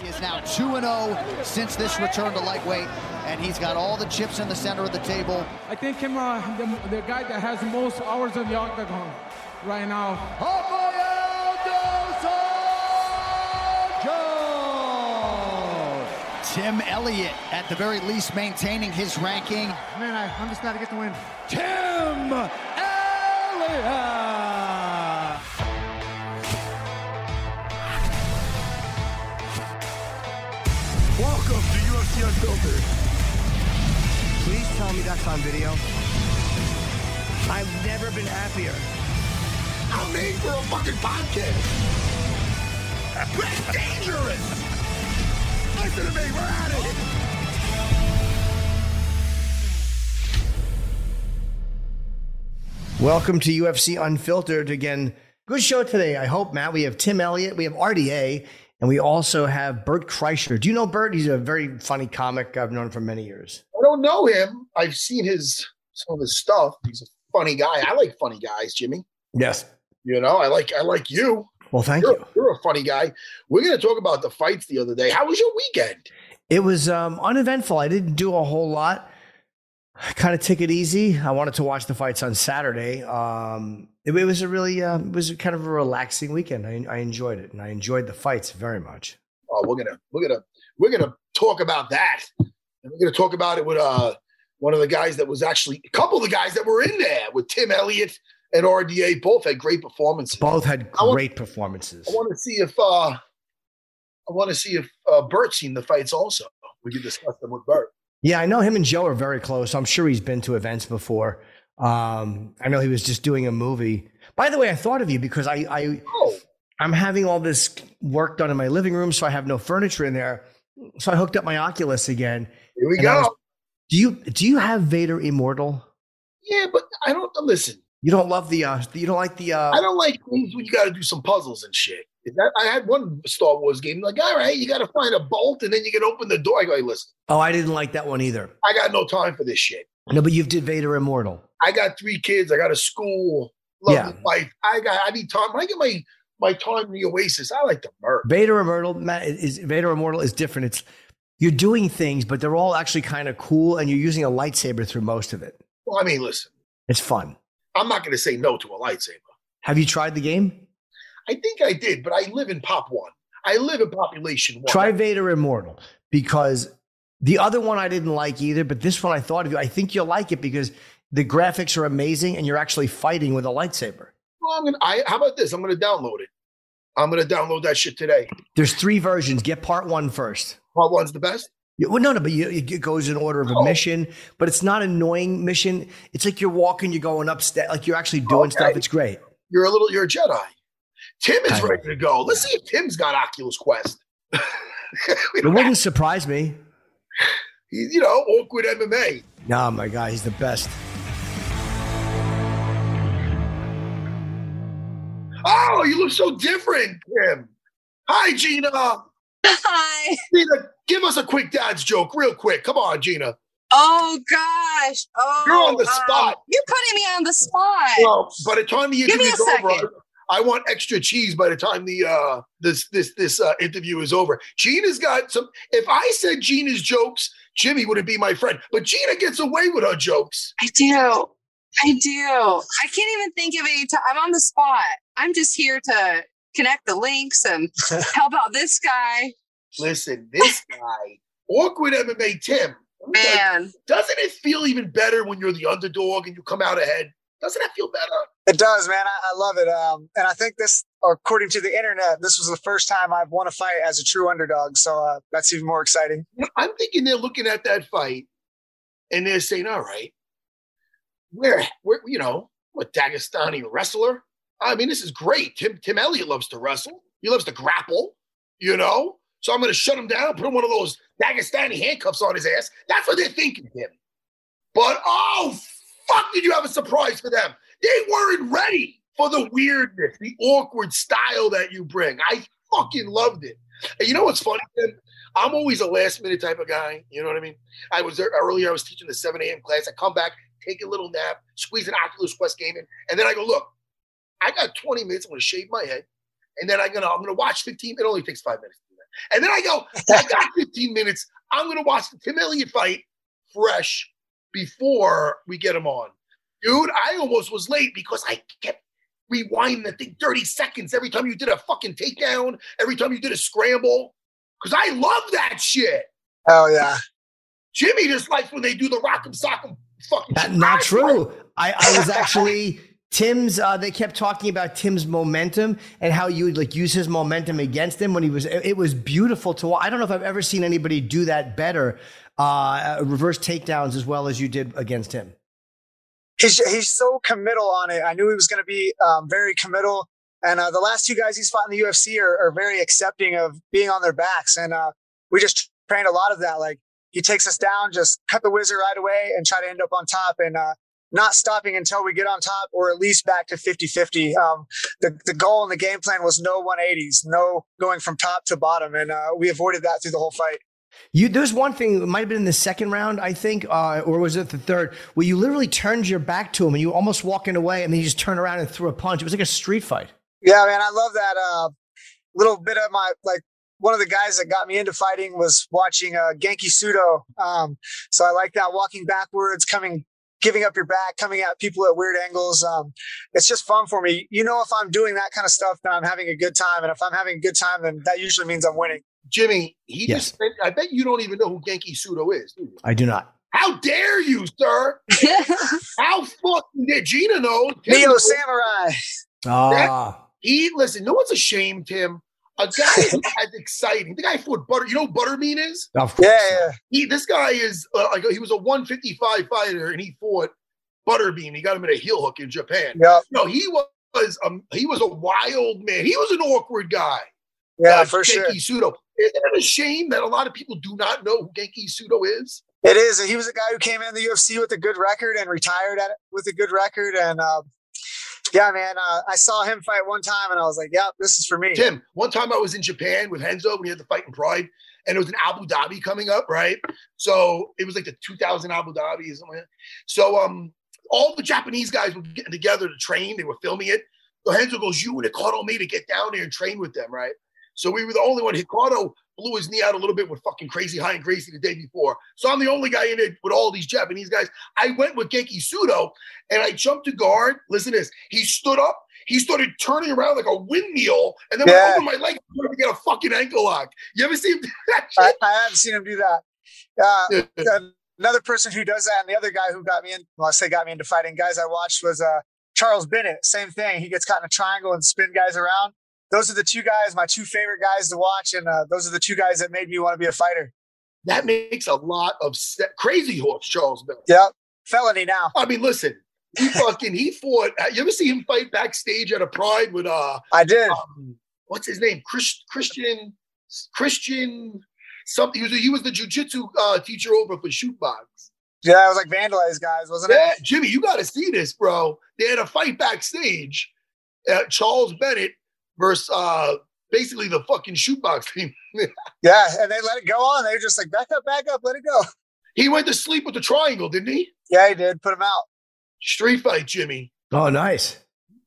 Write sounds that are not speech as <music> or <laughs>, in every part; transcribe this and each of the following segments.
He is now 2 0 since this return to lightweight, and he's got all the chips in the center of the table. I think him, uh, the, the guy that has the most hours on the octagon right now. Tim Elliott, at the very least, maintaining his ranking. Man, I, I'm just got to get the win. Tim Elliott! Welcome to UFC Unfiltered. Please tell me that's on video. I've never been happier. I'm made for a fucking podcast. That's dangerous. Listen to me, we're at it. Welcome to UFC Unfiltered. Again, good show today. I hope, Matt. We have Tim Elliott, we have RDA, and we also have Bert Kreischer. Do you know Bert? He's a very funny comic I've known for many years. I don't know him. I've seen his some of his stuff. He's a funny guy. I like funny guys, Jimmy. Yes. You know, I like I like you. Well, thank You're, you. you're a funny guy. We're going to talk about the fights the other day. How was your weekend? It was um, uneventful. I didn't do a whole lot. I kind of took it easy. I wanted to watch the fights on Saturday. Um, it, it was a really, uh, it was kind of a relaxing weekend. I, I enjoyed it, and I enjoyed the fights very much. Oh, we're gonna we're gonna we're gonna talk about that, and we're gonna talk about it with uh one of the guys that was actually a couple of the guys that were in there with Tim Elliott and RDA. Both had great performances. Both had I want- great performances. I want to see if uh I want to see if uh, Bert's seen the fights also. We can discuss them with Bert. Yeah, I know him and Joe are very close. I'm sure he's been to events before. Um, I know he was just doing a movie. By the way, I thought of you because I, I Oh, I'm having all this work done in my living room, so I have no furniture in there. So I hooked up my Oculus again. here we go. was- Do you do you have Vader Immortal? yeah, but I don't listen. You don't love the uh you don't like the uh I don't like things when you got to do some puzzles and shit. Is that I had one Star Wars game like, all right, you got to find a bolt and then you can open the door. I go, hey, listen, Oh, I didn't like that one either. I got no time for this shit. No, but you've did Vader Immortal. I got three kids. I got a school, love Yeah. life. I got. I need time. When I get my my time in the Oasis, I like to murk. Vader Immortal, Matt, is Vader Immortal is different. It's you're doing things, but they're all actually kind of cool, and you're using a lightsaber through most of it. Well, I mean, listen, It's fun. I'm not going to say no to a lightsaber. Have you tried the game? I think I did, but I live in Pop One. I live in Population One. Try Vader Immortal because the other one I didn't like either, but this one I thought of you. I think you'll like it because the graphics are amazing and you're actually fighting with a lightsaber. Well, I'm gonna. I, how about this? I'm going to download it. I'm going to download that shit today. There's three versions. Get part one first. Part One's the best. Yeah, Well, no, no, but you, it goes in order of a Oh. mission, but it's not annoying mission. It's like you're walking, you're going up, like you're actually doing Okay. stuff. It's great. You're a little. You're a Jedi. Tim is ready to go. Let's see if Tim's got Oculus Quest. <laughs> It wouldn't have- surprise me. he's, you know, awkward MMA. No, my God, he's the best. Oh, you look so different, Tim. Hi, Gina. Hi. Gina, give us a quick dad's joke, real quick. Come on, Gina. Oh gosh. Oh, You're on the um, spot. you're putting me on the spot. Well, by the time the Give me interview a is over, second. I want extra cheese. By the time the uh this this this uh, interview is over, Gina's got some. If I said Gina's jokes, Jimmy wouldn't be my friend. But Gina gets away with her jokes. I do. I do. I can't even think of any time. I'm on the spot. I'm just here to connect the links and <laughs> help out this guy. Listen, this guy, awkward MMA Tim. Man, Doesn't it feel even better when you're the underdog and you come out ahead? Doesn't that feel better? It does, man. I, I love it. Um, and I think this, according to the internet, this was the first time I've won a fight as a true underdog. So uh, that's even more exciting. I'm thinking they're looking at that fight and they're saying, all right, where, where, you know, what Dagestani wrestler? I mean, this is great. Tim, Tim Elliott loves to wrestle. He loves to grapple, you know? So I'm going to shut him down, put him one of those Dagestani handcuffs on his ass. That's what they're thinking, Tim. But oh, fuck, did you have a surprise for them? They weren't ready for the weirdness, the awkward style that you bring. I fucking loved it. And you know what's funny? I'm always a last minute type of guy. You know what I mean? I was there earlier, I was teaching the 7 a.m. class. I come back, take a little nap, squeeze an Oculus Quest game in, and then I go, look, I got 20 minutes. I'm going to shave my head, and then I'm going to I'm to watch 15. It only takes five minutes to do that. And then I go, I <laughs> got 15 minutes. I'm going to watch the Tim Elliott fight fresh before we get him on. Dude, I almost was late because I kept rewinding the thing 30 seconds every time you did a fucking takedown, every time you did a scramble. Because I love that shit. Oh, yeah. Jimmy just likes when they do the rock rock'em sock'em fucking That, shit. not I- true. I, I was actually Tim's. Uh, they kept talking about Tim's momentum and how you would like use his momentum against him when he was. It, it was beautiful to watch. I don't know if I've ever seen anybody do that better. Uh, reverse takedowns as well as you did against him. He's, he's so committal on it. I knew he was going to be um, very committal. And uh, the last two guys he's fought in the UFC are, are very accepting of being on their backs. And uh, we just trained a lot of that. Like he takes us down, just cut the whizzer right away and try to end up on top and uh, not stopping until we get on top or at least back to 50 50. Um, the, the goal and the game plan was no 180s, no going from top to bottom. And uh, we avoided that through the whole fight. You there's one thing. It might have been in the second round, I think, uh, or was it the third, where you literally turned your back to him and you almost walking away, and then you just turned around and threw a punch. It was like a street fight. Yeah, man, I love that. Uh, little bit of my like one of the guys that got me into fighting was watching uh, Genki Sudo. Um, so I like that walking backwards, coming, giving up your back, coming at people at weird angles. Um, it's just fun for me. You know, if I'm doing that kind of stuff, then I'm having a good time, and if I'm having a good time, then that usually means I'm winning. Jimmy, he Yes. just I bet you don't even know who Genki Sudo is, do? I do not. How dare you, sir? <laughs> How fucking dare Gina knows? Tim Neo knows. Samurai. Ah, He listen, no one's ashamed shame, Tim? A guy who's <laughs> as exciting. The guy fought butter. You know what butterbean is? of course. Yeah, yeah. He this guy is uh, like he was a 155 fighter and he fought Butterbean. He got him in a heel hook in Japan. Yep. No, he was um he was a wild man. He was an awkward guy. Yeah, uh, for sure. Genki Sudo. Isn't it a shame that a lot of people do not know who Genki Sudo is? It is. He was a guy who came in the UFC with a good record and retired at it with a good record. And um, yeah, man, uh, I saw him fight one time and I was like, yep, this is for me. Tim, one time I was in Japan with Renzo when he had the fight in Pride, and it was in Abu Dhabi coming up, right? So it was like the 2000 Abu Dhabi or something like that. So um, all the Japanese guys were getting together to train. They were filming it. So Renzo goes, you would have and Hikato me to get down there and train with them, right? So we were the only one. Hikato blew his knee out a little bit with fucking crazy high and crazy the day before. So I'm the only guy in it with all these Japanese guys. I went with Genki Sudo and I jumped to guard. Listen to this. He stood up. He started turning around like a windmill and then Yeah. went over my leg to get a fucking ankle lock. You ever see him <laughs> that I, shit? I have seen him do that. Uh, another person who does that, and the other guy who got me in, well, I say got me into fighting guys I watched was uh, Charles Bennett. Same thing. He gets caught in a triangle and spin guys around. Those are the two guys, my two favorite guys to watch, and uh, those are the two guys that made me want to be a fighter. That makes a lot of se- crazy horse, Charles Bell. Yep, felony now. I mean, listen, he <laughs> fucking he fought. You ever see him fight backstage at a Pride with uh I did. um, what's his name? Chris, Christian Christian something. He was he was the jujitsu uh, teacher over for Chute Boxe. Yeah, I was like vandalized guys, wasn't Yeah, it? Jimmy, you got to see this, bro. They had a fight backstage. Uh, Charles Bennett versus uh, basically the fucking Chute Boxe team. <laughs> Yeah, and they let it go on. They were just like, back up, back up, let it go. he went to sleep with the triangle, didn't he? Yeah, he did. Put him out. Street fight, Jimmy. Oh, nice.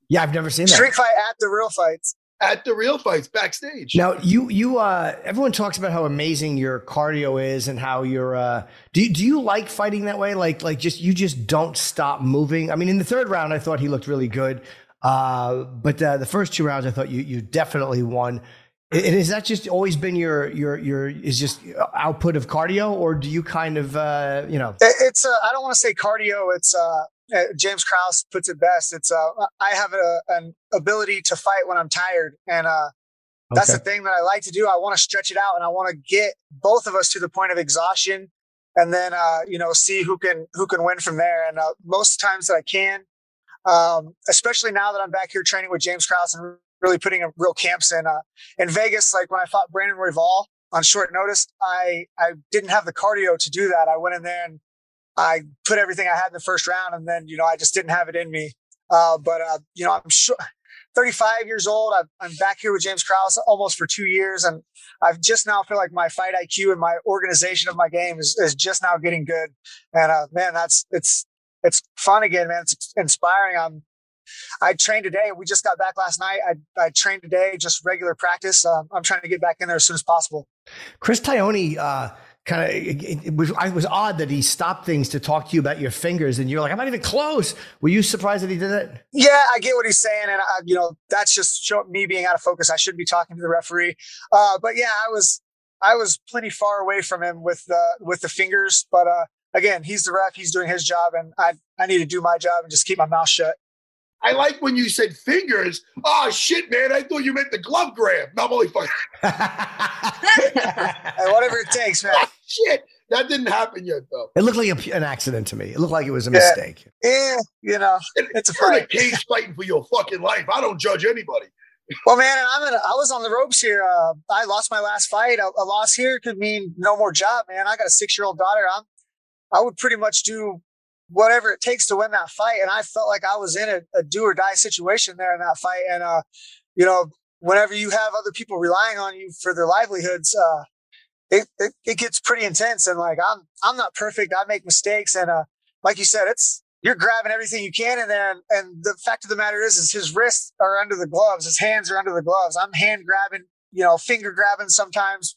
Yeah, I've never seen that. Street fight at the real fights. At the real fights backstage. Now you you uh everyone talks about how amazing your cardio is and how you're uh do you, do you like fighting that way like like just you just don't stop moving I mean in the third round I thought he looked really good Uh, but uh, the first two rounds, I thought you you definitely won. And is that just always been your your your is just output of cardio, or do you kind of uh, you know? It's uh, I don't want to say cardio. It's uh, uh, James Krause puts it best. It's uh, I have a, an ability to fight when I'm tired, and uh, that's okay. the thing that I like to do. I want to stretch it out, and I want to get both of us to the point of exhaustion, and then uh, you know see who can who can win from there. And uh, most times that I can, um, especially now that I'm back here training with James Krause and really putting a real camps in uh, in Vegas. Like when I fought Brandon Royval on short notice, I I didn't have the cardio to do that. I went in there and I put everything I had in the first round, and then you know I just didn't have it in me. Uh, but uh, you know I'm sure. 35 years old. i am back here with James Krause almost for two years, and I've just now feel like my fight IQ and my organization of my game is, is just now getting good. And uh, man, that's it's it's fun again, man. It's inspiring. I'm I trained today. We just got back last night. I, I trained today, just regular practice. Um, I'm trying to get back in there as soon as possible. Chris Tognoni, uh, kind of, it, it, was, it was odd that he stopped things to talk to you about your fingers, and you're like, I'm not even close. Were you surprised that he did it? Yeah, I get what he's saying, and I, you know, that's just show, me being out of focus. I shouldn't be talking to the referee. Uh, but yeah, I was, I was plenty far away from him with the with the fingers, but. Uh, again, he's the ref. He's doing his job, and I I need to do my job and just keep my mouth shut. I like when you said fingers. Oh shit, man! I thought you meant the glove grab. No, I'm only fucking. <laughs> whatever it takes, man. shit, that didn't happen yet, though. It looked like a, an accident to me. It looked like it was a yeah. mistake. Yeah, you know, it's a fight. a cage fighting for your fucking life. I don't judge anybody. Well, man, I'm in a, I was on the ropes here. Uh, I lost my last fight. A, a loss here could mean no more job, man. I got a six year old daughter. I'm I would pretty much do whatever it takes to win that fight. And I felt like I was in a, a do or die situation there in that fight. And, uh, you know, whenever you have other people relying on you for their livelihoods, uh, it, it, it, gets pretty intense. And like, I'm, I'm not perfect. I make mistakes. And, uh, like you said, it's, you're grabbing everything you can in there. And, and the fact of the matter is, is his wrists are under the gloves. His hands are under the gloves. I'm hand grabbing, you know, finger grabbing sometimes,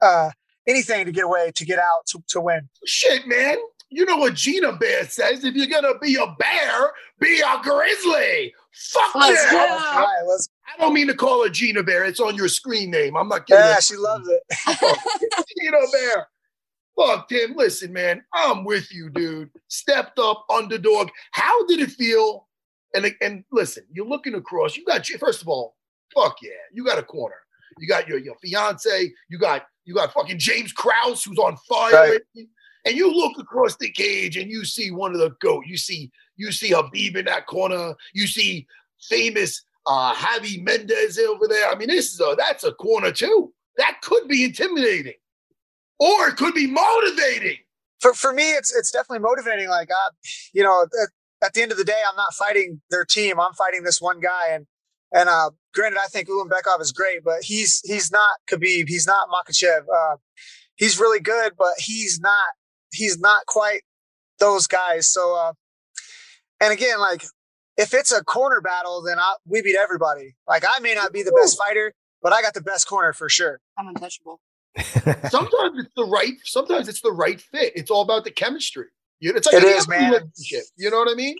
uh, anything to get away, to get out, to, to win. Shit, man you know what Gina Bear says? If you're gonna be a bear, be a grizzly. Fuck let's yeah. Right, let's... I don't mean to call her Gina Bear. It's on your screen name. I'm not kidding. Yeah, she loves it. <laughs> Gina Bear. Fuck Tim. Listen, man, I'm with you, dude. Stepped up, underdog. How did it feel? And and listen, you're looking across. You got first of all, fuck yeah, you got a corner. You got your your fiance. You got you got fucking James Krause who's on fire. Right and you look across the cage and you see one of the goat. You see you see Khabib in that corner. You see famous uh, Javi Mendez over there. I mean, this is a that's a corner too. That could be intimidating, or it could be motivating. For for me, it's it's definitely motivating. Like, uh, you know, at, at the end of the day, I'm not fighting their team. I'm fighting this one guy, and and uh, granted, I think Ulanbekov is great, but he's he's not Khabib. He's not Makhachev. Uh, he's really good, but he's not he's not quite those guys. So, uh, and again, like if it's a corner battle, then I, we beat everybody. Like I may not be the best fighter, but I got the best corner for sure. I'm untouchable. <laughs> sometimes it's the right. Sometimes it's the right fit. It's all about the chemistry. It's like it is, man. You know what I mean?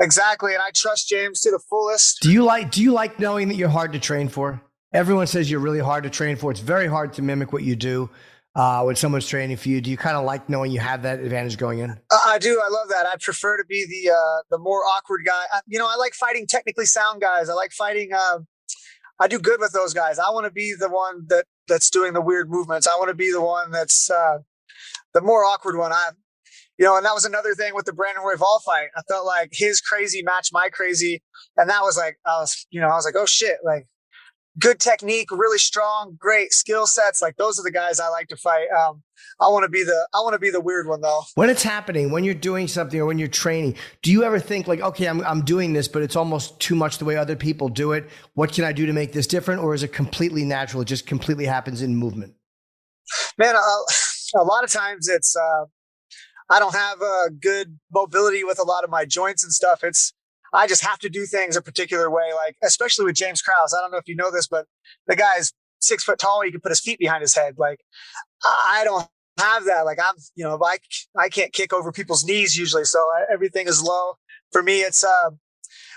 Exactly, and I trust James to the fullest. Do you like? Do you like knowing that you're hard to train for? Everyone says you're really hard to train for. It's very hard to mimic what you do uh, when someone's training for you? Do you kind of like knowing you have that advantage going in? Uh, I do. I love that. I prefer to be the uh, the more awkward guy. I, you know, I like fighting technically sound guys. I like fighting. Uh, I do good with those guys. I want to be the one that that's doing the weird movements. I want to be the one that's uh, the more awkward one. I, you know, and that was another thing with the Brandon Royval fight. I felt like his crazy matched my crazy, and that was like I was, you know, I was like, oh shit, like good technique, really strong, great skill sets. Like those are the guys I like to fight. Um, I want to be the I want to be the weird one though. When it's happening, when you're doing something or when you're training, do you ever think like, okay, I'm I'm doing this, but it's almost too much the way other people do it. What can I do to make this different, or is it completely natural? It just completely happens in movement. Man, uh, a lot of times it's uh, I don't have a good mobility with a lot of my joints and stuff. It's I just have to do things a particular way, like especially with James Krause. I don't know if you know this, but the guy's six foot tall. He can put his feet behind his head. Like I don't have that. Like I'm, you know, I I can't kick over people's knees usually, so everything is low. For me, it's uh,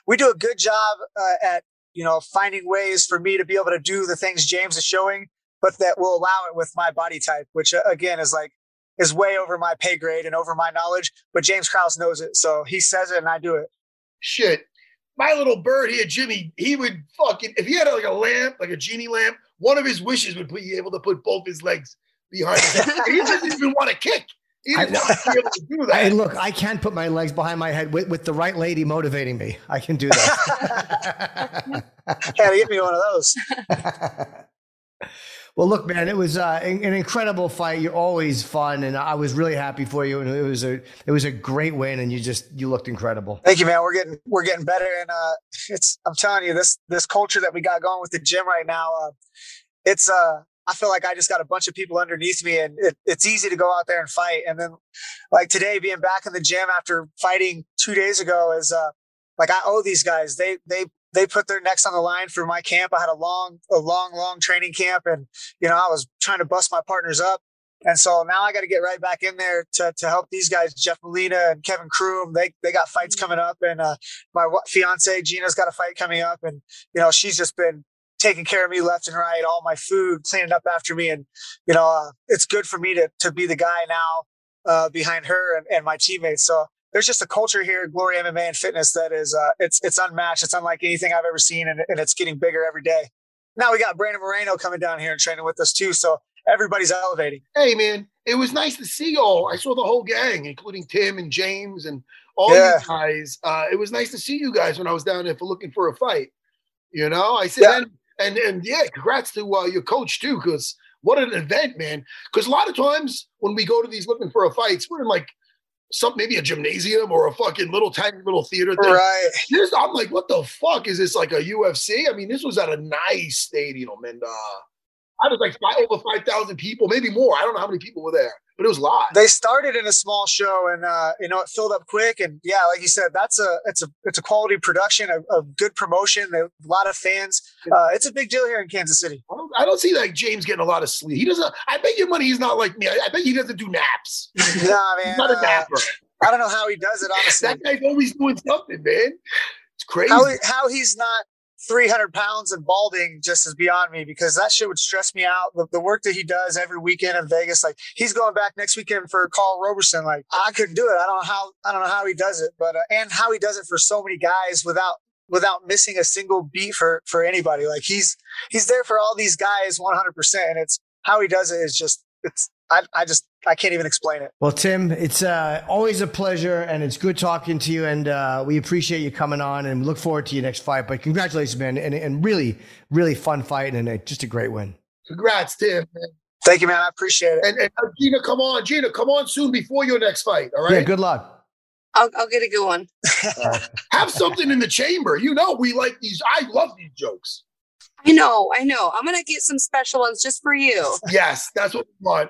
we do a good job uh, at you know finding ways for me to be able to do the things James is showing, but that will allow it with my body type, which uh, again is like is way over my pay grade and over my knowledge. But James Krause knows it, so he says it and I do it. Shit, my little bird here, Jimmy, he would fucking if he had like a lamp, like a genie lamp, one of his wishes would be able to put both his legs behind his head. he doesn't <laughs> even want to kick. He I- doesn't want to be able to do that. Hey, look, I can put my legs behind my head with, with the right lady motivating me. I can do that. <laughs> Gotta get me one of those. <laughs> well, look, man, it was uh, an incredible fight. You're always fun, and I was really happy for you. And it was a it was a great win, and you just you looked incredible. Thank you, man. We're getting we're getting better, and uh, it's I'm telling you this this culture that we got going with the gym right now. Uh, it's uh, I feel like I just got a bunch of people underneath me, and it, it's easy to go out there and fight. And then, like today, being back in the gym after fighting two days ago is uh, like I owe these guys. They they they put their necks on the line for my camp. I had a long a long long training camp, and you know I was trying to bust my partners up. And so now I got to get right back in there to, to help these guys, Jeff Molina and Kevin Croom. They they got fights coming up, and uh, my fiance Gina's got a fight coming up, and you know she's just been taking care of me left and right, all my food, cleaning up after me, and you know uh, it's good for me to to be the guy now uh, behind her and, and my teammates. So there's just a culture here at Glory MMA and Fitness that is uh, it's it's unmatched. It's unlike anything I've ever seen, and, and it's getting bigger every day. Now we got Brandon Moreno coming down here and training with us too, so everybody's elevating. hey man, it was nice to see y'all. I saw the whole gang, including Tim and James and all Yeah. you guys. Uh, it was nice to see you guys when I was down there for looking for a fight. You know, I said, Yeah. and, and and yeah, congrats to uh, your coach too, because what an event, man. Because a lot of times when we go to these looking for a fights, we're in like some maybe a gymnasium or a fucking little tiny little theater thing. Right. This, I'm like, what the fuck is this like a UFC? I mean, this was at a nice stadium, and uh, I was like five, over five thousand people, maybe more. I don't know how many people were there, but it was live. They started in a small show, and uh, you know it filled up quick. And yeah, like you said, that's a it's a it's a quality production, a, a good promotion, a lot of fans. Uh, it's a big deal here in Kansas City. I don't, I don't see like James getting a lot of sleep. He doesn't. I bet your money he's not like me. I, I bet he doesn't do naps. <laughs> Nah, man, not a uh, napper. I don't know how he does it. <laughs> Honestly, That guy's always doing something, man. It's crazy. how he, how he's not 300 pounds and balding just is beyond me because that shit would stress me out. The, the work that he does every weekend in Vegas, like he's going back next weekend for Karl Roberson. Like I couldn't do it. I don't know how, I don't know how he does it, but, uh, and how he does it for so many guys without, without missing a single beat for, for anybody. Like he's, he's there for all these guys 100%. And it's how he does it is just, it's, I, I just, I can't even explain it. Well, Tim, it's uh, always a pleasure, and it's good talking to you. And uh, we appreciate you coming on, and look forward to your next fight. But congratulations, man, and, and really, really fun fight, and uh, just a great win. Congrats, Tim. Man. Thank you, man. I appreciate it. And, and uh, Gina, come on, Gina, come on soon before your next fight. All right. Yeah, good luck. I'll, I'll get a good one. <laughs> Have something in the chamber. You know, we like these. I love these jokes. I know, I know. I'm gonna get some special ones just for you. Yes, that's what we want.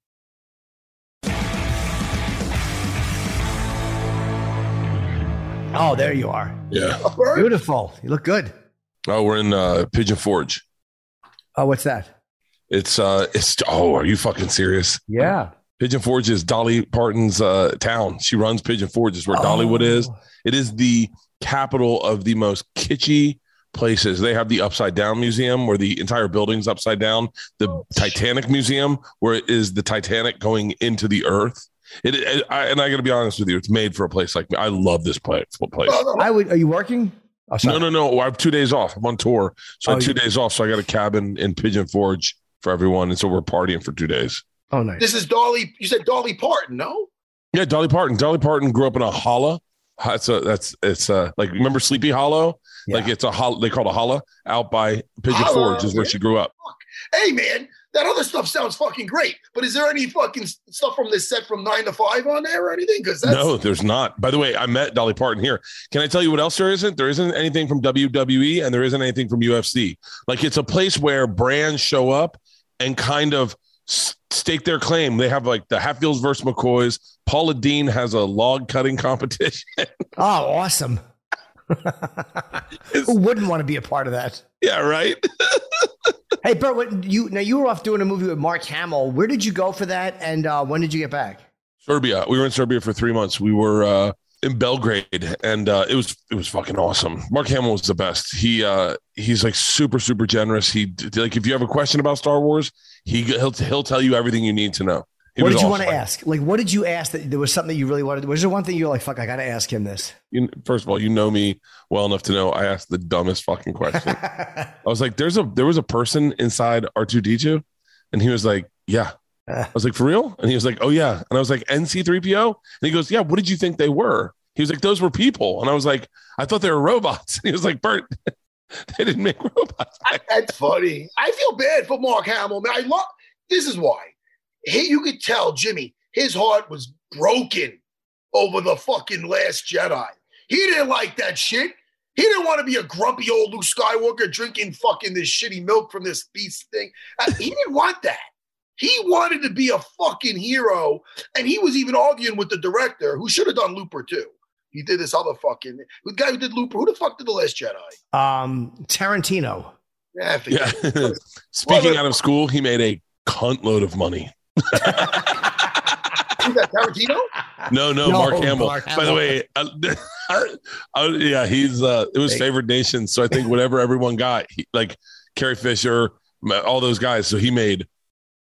Oh, there you are. Yeah. Beautiful. You look good. Oh, we're in uh, Pigeon Forge. Oh, what's that? It's uh, it's oh, are you fucking serious? Yeah. Pigeon Forge is Dolly Parton's uh, town. She runs Pigeon Forge. Is where Dollywood is. Oh. It is the capital of the most kitschy, places. They have the Upside Down Museum where the entire building's upside down. The Titanic Museum where it is the Titanic going into the Earth. It, it I, and I got to be honest with you, it's made for a place like me. I love this place. Oh, place. I would. Are you working? Oh, No, no, no. I have two days off. I'm on tour, so I Oh, have two you- days off. So I got a cabin in Pigeon Forge for everyone, and so we're partying for two days. Oh, nice. This is Dolly. You said Dolly Parton, no? Yeah, Dolly Parton. Dolly Parton grew up in a holla. That's a that's it's a like remember Sleepy Hollow? Like it's a holla. They call it a holla out by Pigeon Holla, Forge is where she grew up. Hey, man, that other stuff sounds fucking great. But is there any fucking stuff from this set from nine to five on there or anything? Because No, there's not. By the way, I met Dolly Parton here. Can I tell you what else there isn't? There isn't anything from WWE and there isn't anything from UFC. Like it's a place where brands show up and kind of stake their claim. They have like the Hatfields versus McCoys. Paula Deen has a log cutting <laughs> competition. Oh, awesome. <laughs> Who wouldn't want to be a part of that? yeah, right. <laughs> Hey, Bert, what, you now you were off doing a movie with Mark Hamill. Where did you go for that, and uh, when did you get back? Serbia. We were in Serbia for three months. We were uh, in Belgrade, and uh, it was it was fucking awesome. Mark Hamill was the best. He uh, he's like super super generous. He like if you have a question about Star Wars, he he'll he'll tell you everything you need to know. He what did you awesome. want to ask? Like, what did you ask that there was something that you really wanted? Was there one thing you were like, "Fuck, I got to ask him this"? You, first of all, you know me well enough to know I asked the dumbest fucking question. <laughs> I was like, "There's a there was a person inside R two D two," and he was like, "Yeah." Ah. I was like, "For real?" And he was like, "Oh yeah." And I was like, "NC three PO?" And he goes, "Yeah." What did you think they were? He was like, "Those were people." And I was like, "I thought they were robots." <laughs> And he was like, "Bert, <laughs> they didn't make robots." That's funny. I feel bad for Mark Hamill. Man, I love. This is why. He, you could tell Jimmy, his heart was broken over the fucking Last Jedi. He didn't like that shit. He didn't want to be a grumpy old Luke Skywalker drinking fucking this shitty milk from this beast thing. Uh, he didn't want that. He wanted to be a fucking hero, and he was even arguing with the director, who should have done Looper too. He did this other fucking the guy who did Looper. Who the fuck did the Last Jedi? Um, Tarantino. Yeah, Yeah. <laughs> Speaking out of school, he made a cunt load of money. Who's that Tarantino? No, no, No, Mark Hamill. Mark By the way, uh, <laughs> uh, yeah, he's uh, it was Hey. favored nation. So I think whatever everyone got, he, like Carrie Fisher, all those guys. So he made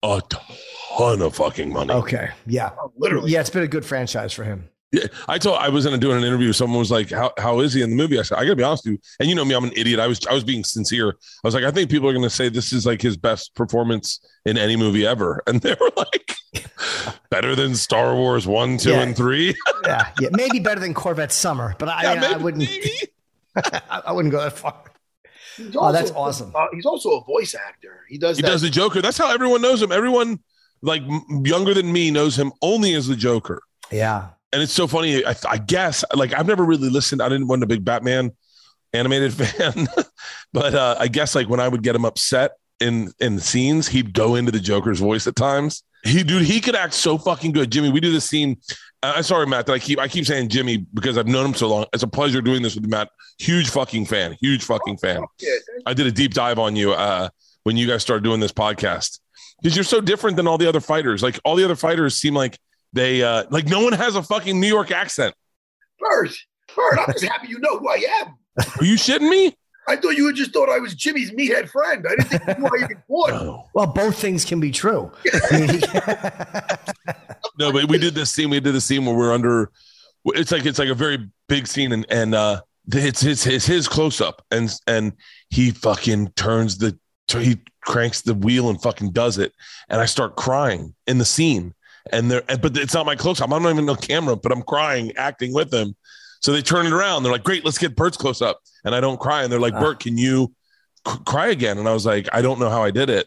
a ton of fucking money. Okay, yeah, Literally. yeah. It's been a good franchise for him. Yeah, I told I was in a, doing an interview. Someone was like, "How how is he in the movie?" I said, "I got to be honest with you." And you know me, I'm an idiot. I was I was being sincere. I was like, "I think people are going to say this is like his best performance in any movie ever," <laughs> and they were like, "Better than Star Wars one, two, Yeah. and three. <laughs> Yeah, yeah. Maybe better than Corvette Summer, but I, Yeah, I, maybe- wouldn't. <laughs> I, I wouldn't go that far. He's Oh, that's awesome. Uh, he's also a voice actor. He does. He that. does the Joker. That's how everyone knows him. Everyone like younger than me knows him only as the Joker. Yeah, And it's so funny. I, I guess like I've never really listened. I didn't wasn't a big Batman animated <laughs> fan, but uh, I guess like when I would get him upset in in scenes, he'd go into the Joker's voice at times. He dude, he could act so fucking good. Jimmy, we do this scene. Uh, I'm sorry, Matt, that I keep I keep saying Jimmy because I've known him so long. It's a pleasure doing this with you, Matt. Huge fucking fan. Huge fucking fan. I did a deep dive on you uh, when you guys started doing this podcast because you're so different than all the other fighters. Like all the other fighters seem like they uh, like no one has a fucking New York accent. Bert, Bert, I'm just happy you know who I am. Are you shitting me? I thought you had just thought I was Jimmy's meathead friend. I didn't think you were even fought. No, well, both things can be true. <laughs> No, but we did this scene. We did the scene where we're under. It's like it's like a very big scene, and and uh, it's his his his close up, and and he fucking turns the he cranks the wheel and fucking does it, and I start crying in the scene, and they're but it's not my close up. I'm not even on camera, but I'm crying, acting with them. So they turn it around. They're like, "Great, let's get Bert's close up," and I don't cry, and they're like, Ah. "Bert, can you c- cry again?" And I was like, "I don't know how I did it."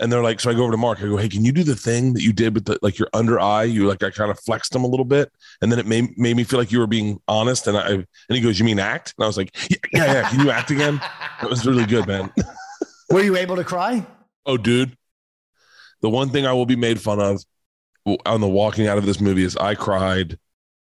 And they're like, so I go over to Mark. I go, hey, can you do the thing that you did with the like your under eye? You like I kind of flexed them a little bit, and then it made made me feel like you were being honest. And I and he goes, you mean act? And I was like, yeah, yeah, yeah. Can you act again? It was really good, man. were you able to cry? Oh, dude, the one thing I will be made fun of on the walking out of this movie is I cried.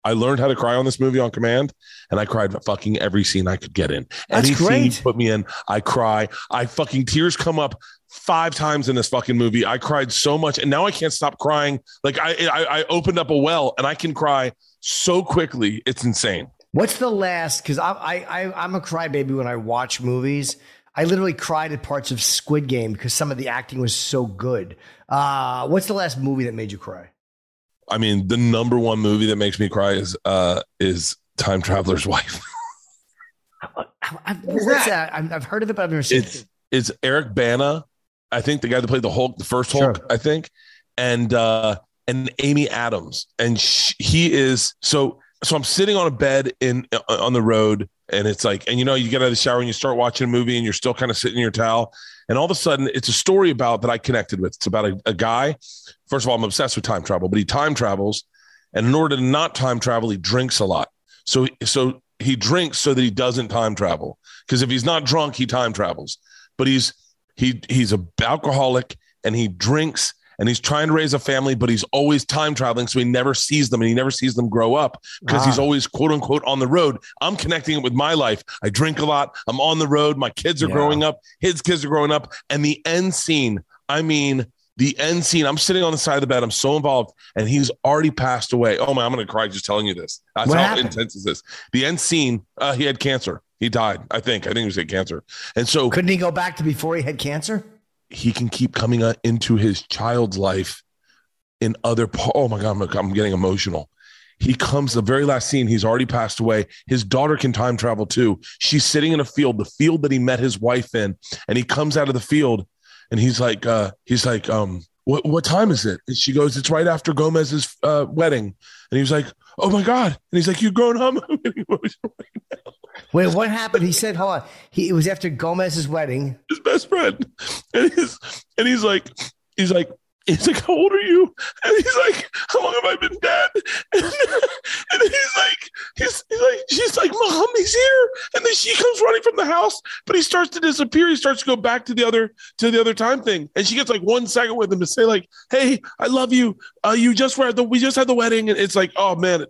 I learned how to cry on this movie on command, and I cried fucking every scene I could get in. That's Any scene great. put me in, I cry. I fucking tears come up five times in this fucking movie. I cried so much, and now I can't stop crying. Like I, I, I opened up a well, and I can cry so quickly. It's insane. What's the last? Because I, I, I, I'm a crybaby when I watch movies. I literally cried at parts of Squid Game because some of the acting was so good. Uh, what's the last movie that made you cry? I mean, the number one movie that makes me cry is uh is Time Traveler's Wife. <laughs> I've, what's that? I've, I've heard of it, but I've never seen it's it. it's Eric Bana, I think the guy that played the Hulk, the first Hulk, Sure. I think, and uh and Amy Adams, and sh he is so so. I'm sitting on a bed in uh, on the road, and it's like, and you know, you get out of the shower and you start watching a movie, and you're still kind of sitting in your towel, and all of a sudden, it's a story about that I connected with. It's about a, a guy. First of all, I'm obsessed with time travel, but he time travels, and in order to not time travel, he drinks a lot. So so he drinks so that he doesn't time travel. Because if he's not drunk, he time travels. But he's he he's a alcoholic and he drinks and he's trying to raise a family, but he's always time traveling, so he never sees them and he never sees them grow up because he's Ah. always quote unquote on the road. I'm connecting it with my life. I drink a lot. I'm on the road. My kids are Yeah. growing up. His kids are growing up. And the end scene, I mean, the end scene, I'm sitting on the side of the bed. I'm so involved, and he's already passed away. Oh my, I'm gonna cry just telling you this. That's What how happened? intense is this. The end scene, uh, he had cancer. He died, I think. I think he was had cancer. And so Couldn't he go back to before he had cancer? He can keep coming into his child's life in other oh my god I'm, I'm getting emotional. He comes the very last scene he's already passed away. His daughter can time travel too. She's sitting in a field the field that he met his wife in and he comes out of the field and he's like uh he's like um what what time is it? And she goes it's right after gomez's uh wedding. And he was like oh my god and he's like you're grown up I'm getting emotional. Wait, what happened? He said, hold on. He, it was after Gomez's wedding. his best friend. And he's and he's like, he's like, he's like, how old are you? And he's like, how long have I been dead? And, and he's like, he's, he's like, she's like, mom, he's here. And then she comes running from the house, but he starts to disappear. He starts to go back to the other to the other time thing, and she gets like one second with him to say like, hey, I love you. Uh, you just were at the we just had the wedding, and it's like, oh man,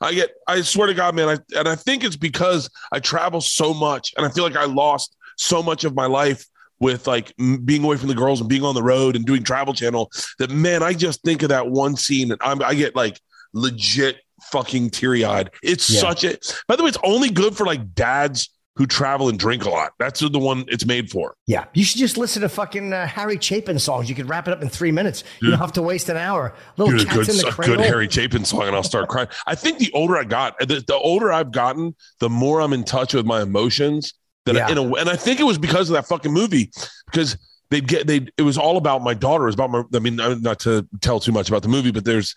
I get, I swear to God, man, I and I think it's because I travel so much, and I feel like I lost so much of my life with like being away from the girls and being on the road and doing travel channel that man i just think of that one scene and I'm, i get like legit fucking teary-eyed it's Yeah. such a by the way it's only good for like dads who travel and drink a lot that's the one it's made for Yeah. You should just listen to fucking uh, Harry Chapin songs. You could wrap it up in three minutes. You don't have to waste an hour. Little Dude, a cats good, in the a cradle. good Harry Chapin song, and I'll start crying. I think the older I got, the, the older I've gotten, the more I'm in touch with my emotions. That Yeah. I, in a, and I think it was because of that fucking movie, because they'd get they. It was all about my daughter. It was about my. I mean, not to tell too much about the movie, but there's,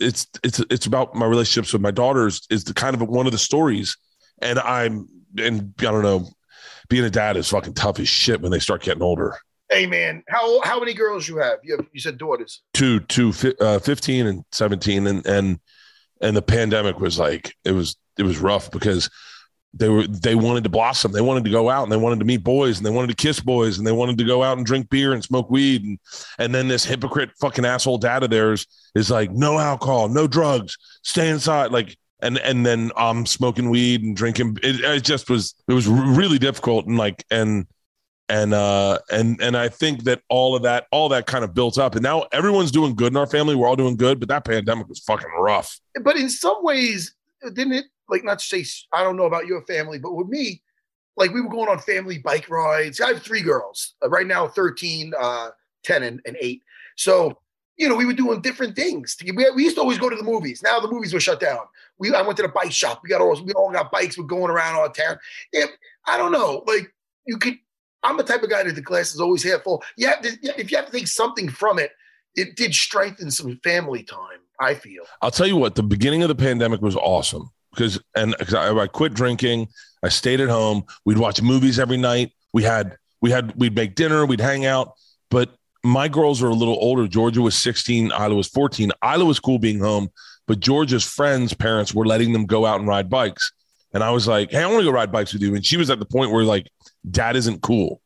it's it's it's about my relationships with my daughters. Is the kind of one of the stories, and I'm and I don't know, being a dad is fucking tough as shit when they start getting older. Hey man, how how many girls you have? You have you said daughters. two two fi- uh, 15 and 17 and and and the pandemic was like it was it was rough because they were they wanted to blossom. They wanted to go out and they wanted to meet boys and they wanted to kiss boys and they wanted to go out and drink beer and smoke weed. And and then this hypocrite fucking asshole dad of theirs is like no alcohol no drugs stay inside. Like and and then I'm smoking weed and drinking. It, it just was it was really difficult. And like and and uh and and I think that all of that all that kind of built up. And now everyone's doing good in our family. We're all doing good but that pandemic was fucking rough. But in some ways, didn't it like not to say I don't know about your family, but with me, like we were going on family bike rides. I have three girls uh, right now, 13, uh, 10, and, and eight. So, you know, we were doing different things. We, we used to always go to the movies. Now the movies were shut down. We I went to the bike shop. We got all we all got bikes. We're going around our town. Yeah, I don't know. Like you could. I'm the type of guy that the glass is always half full. You have to, if you have to take something from it, it did strengthen some family time. I feel. I'll tell you what, the beginning of the pandemic was awesome because and cause I, I quit drinking. I stayed at home. We'd watch movies every night. We had we had we'd make dinner. We'd hang out. But my girls are a little older. Georgia was 16. Ila was 14. Ila was cool being home, but Georgia's friends' parents were letting them go out and ride bikes. And I was like, "Hey, I want to go ride bikes with you." And she was at the point where like, "Dad isn't cool,"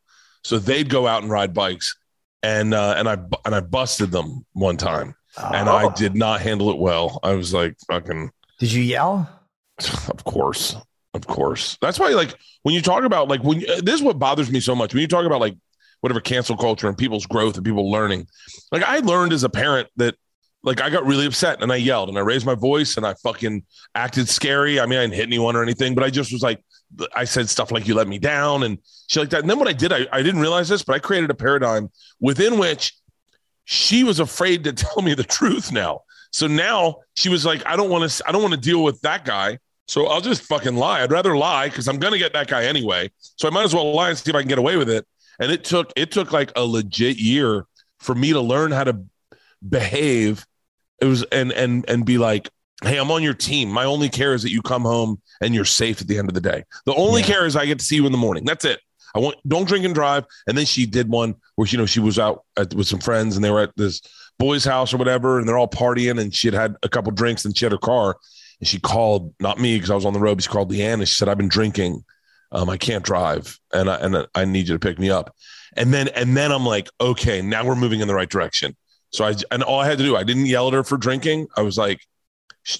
so they'd go out and ride bikes. And uh, and I and I busted them one time and Oh. I did not handle it well. I was like, fucking, Did you yell? <sighs> of course, of course. That's why, like, when you talk about, like, when uh, this is what bothers me so much. When you talk about, like, whatever cancel culture and people's growth and people learning, like, I learned as a parent that like I got really upset and I yelled and I raised my voice and I fucking acted scary. I mean, I didn't hit anyone or anything, but I just was like, I said stuff like "you let me down" and shit like that. And then what I did, I, I didn't realize this, but I created a paradigm within which she was afraid to <laughs> tell me the truth now. So now she was like, I don't want to, I don't want to deal with that guy. So I'll just fucking lie. I'd rather lie because I'm gonna get that guy anyway. So I might as well lie and see if I can get away with it. And it took it took like a legit year for me to learn how to behave. It was and and and be like, hey, I'm on your team. My only care is that you come home and you're safe at the end of the day. The only Yeah. care is I get to see you in the morning. That's it. I want don't drink and drive. And then she did one where you know she was out at, with some friends and they were at this boy's house or whatever, and they're all partying. And she had had a couple drinks and she had her car. And she called not me because I was on the road. But she called Leanne and she said, "I've been drinking. Um, I can't drive, and I and I need you to pick me up." And then and then I'm like, okay, now we're moving in the right direction. So I and all I had to do, I didn't yell at her for drinking. I was like,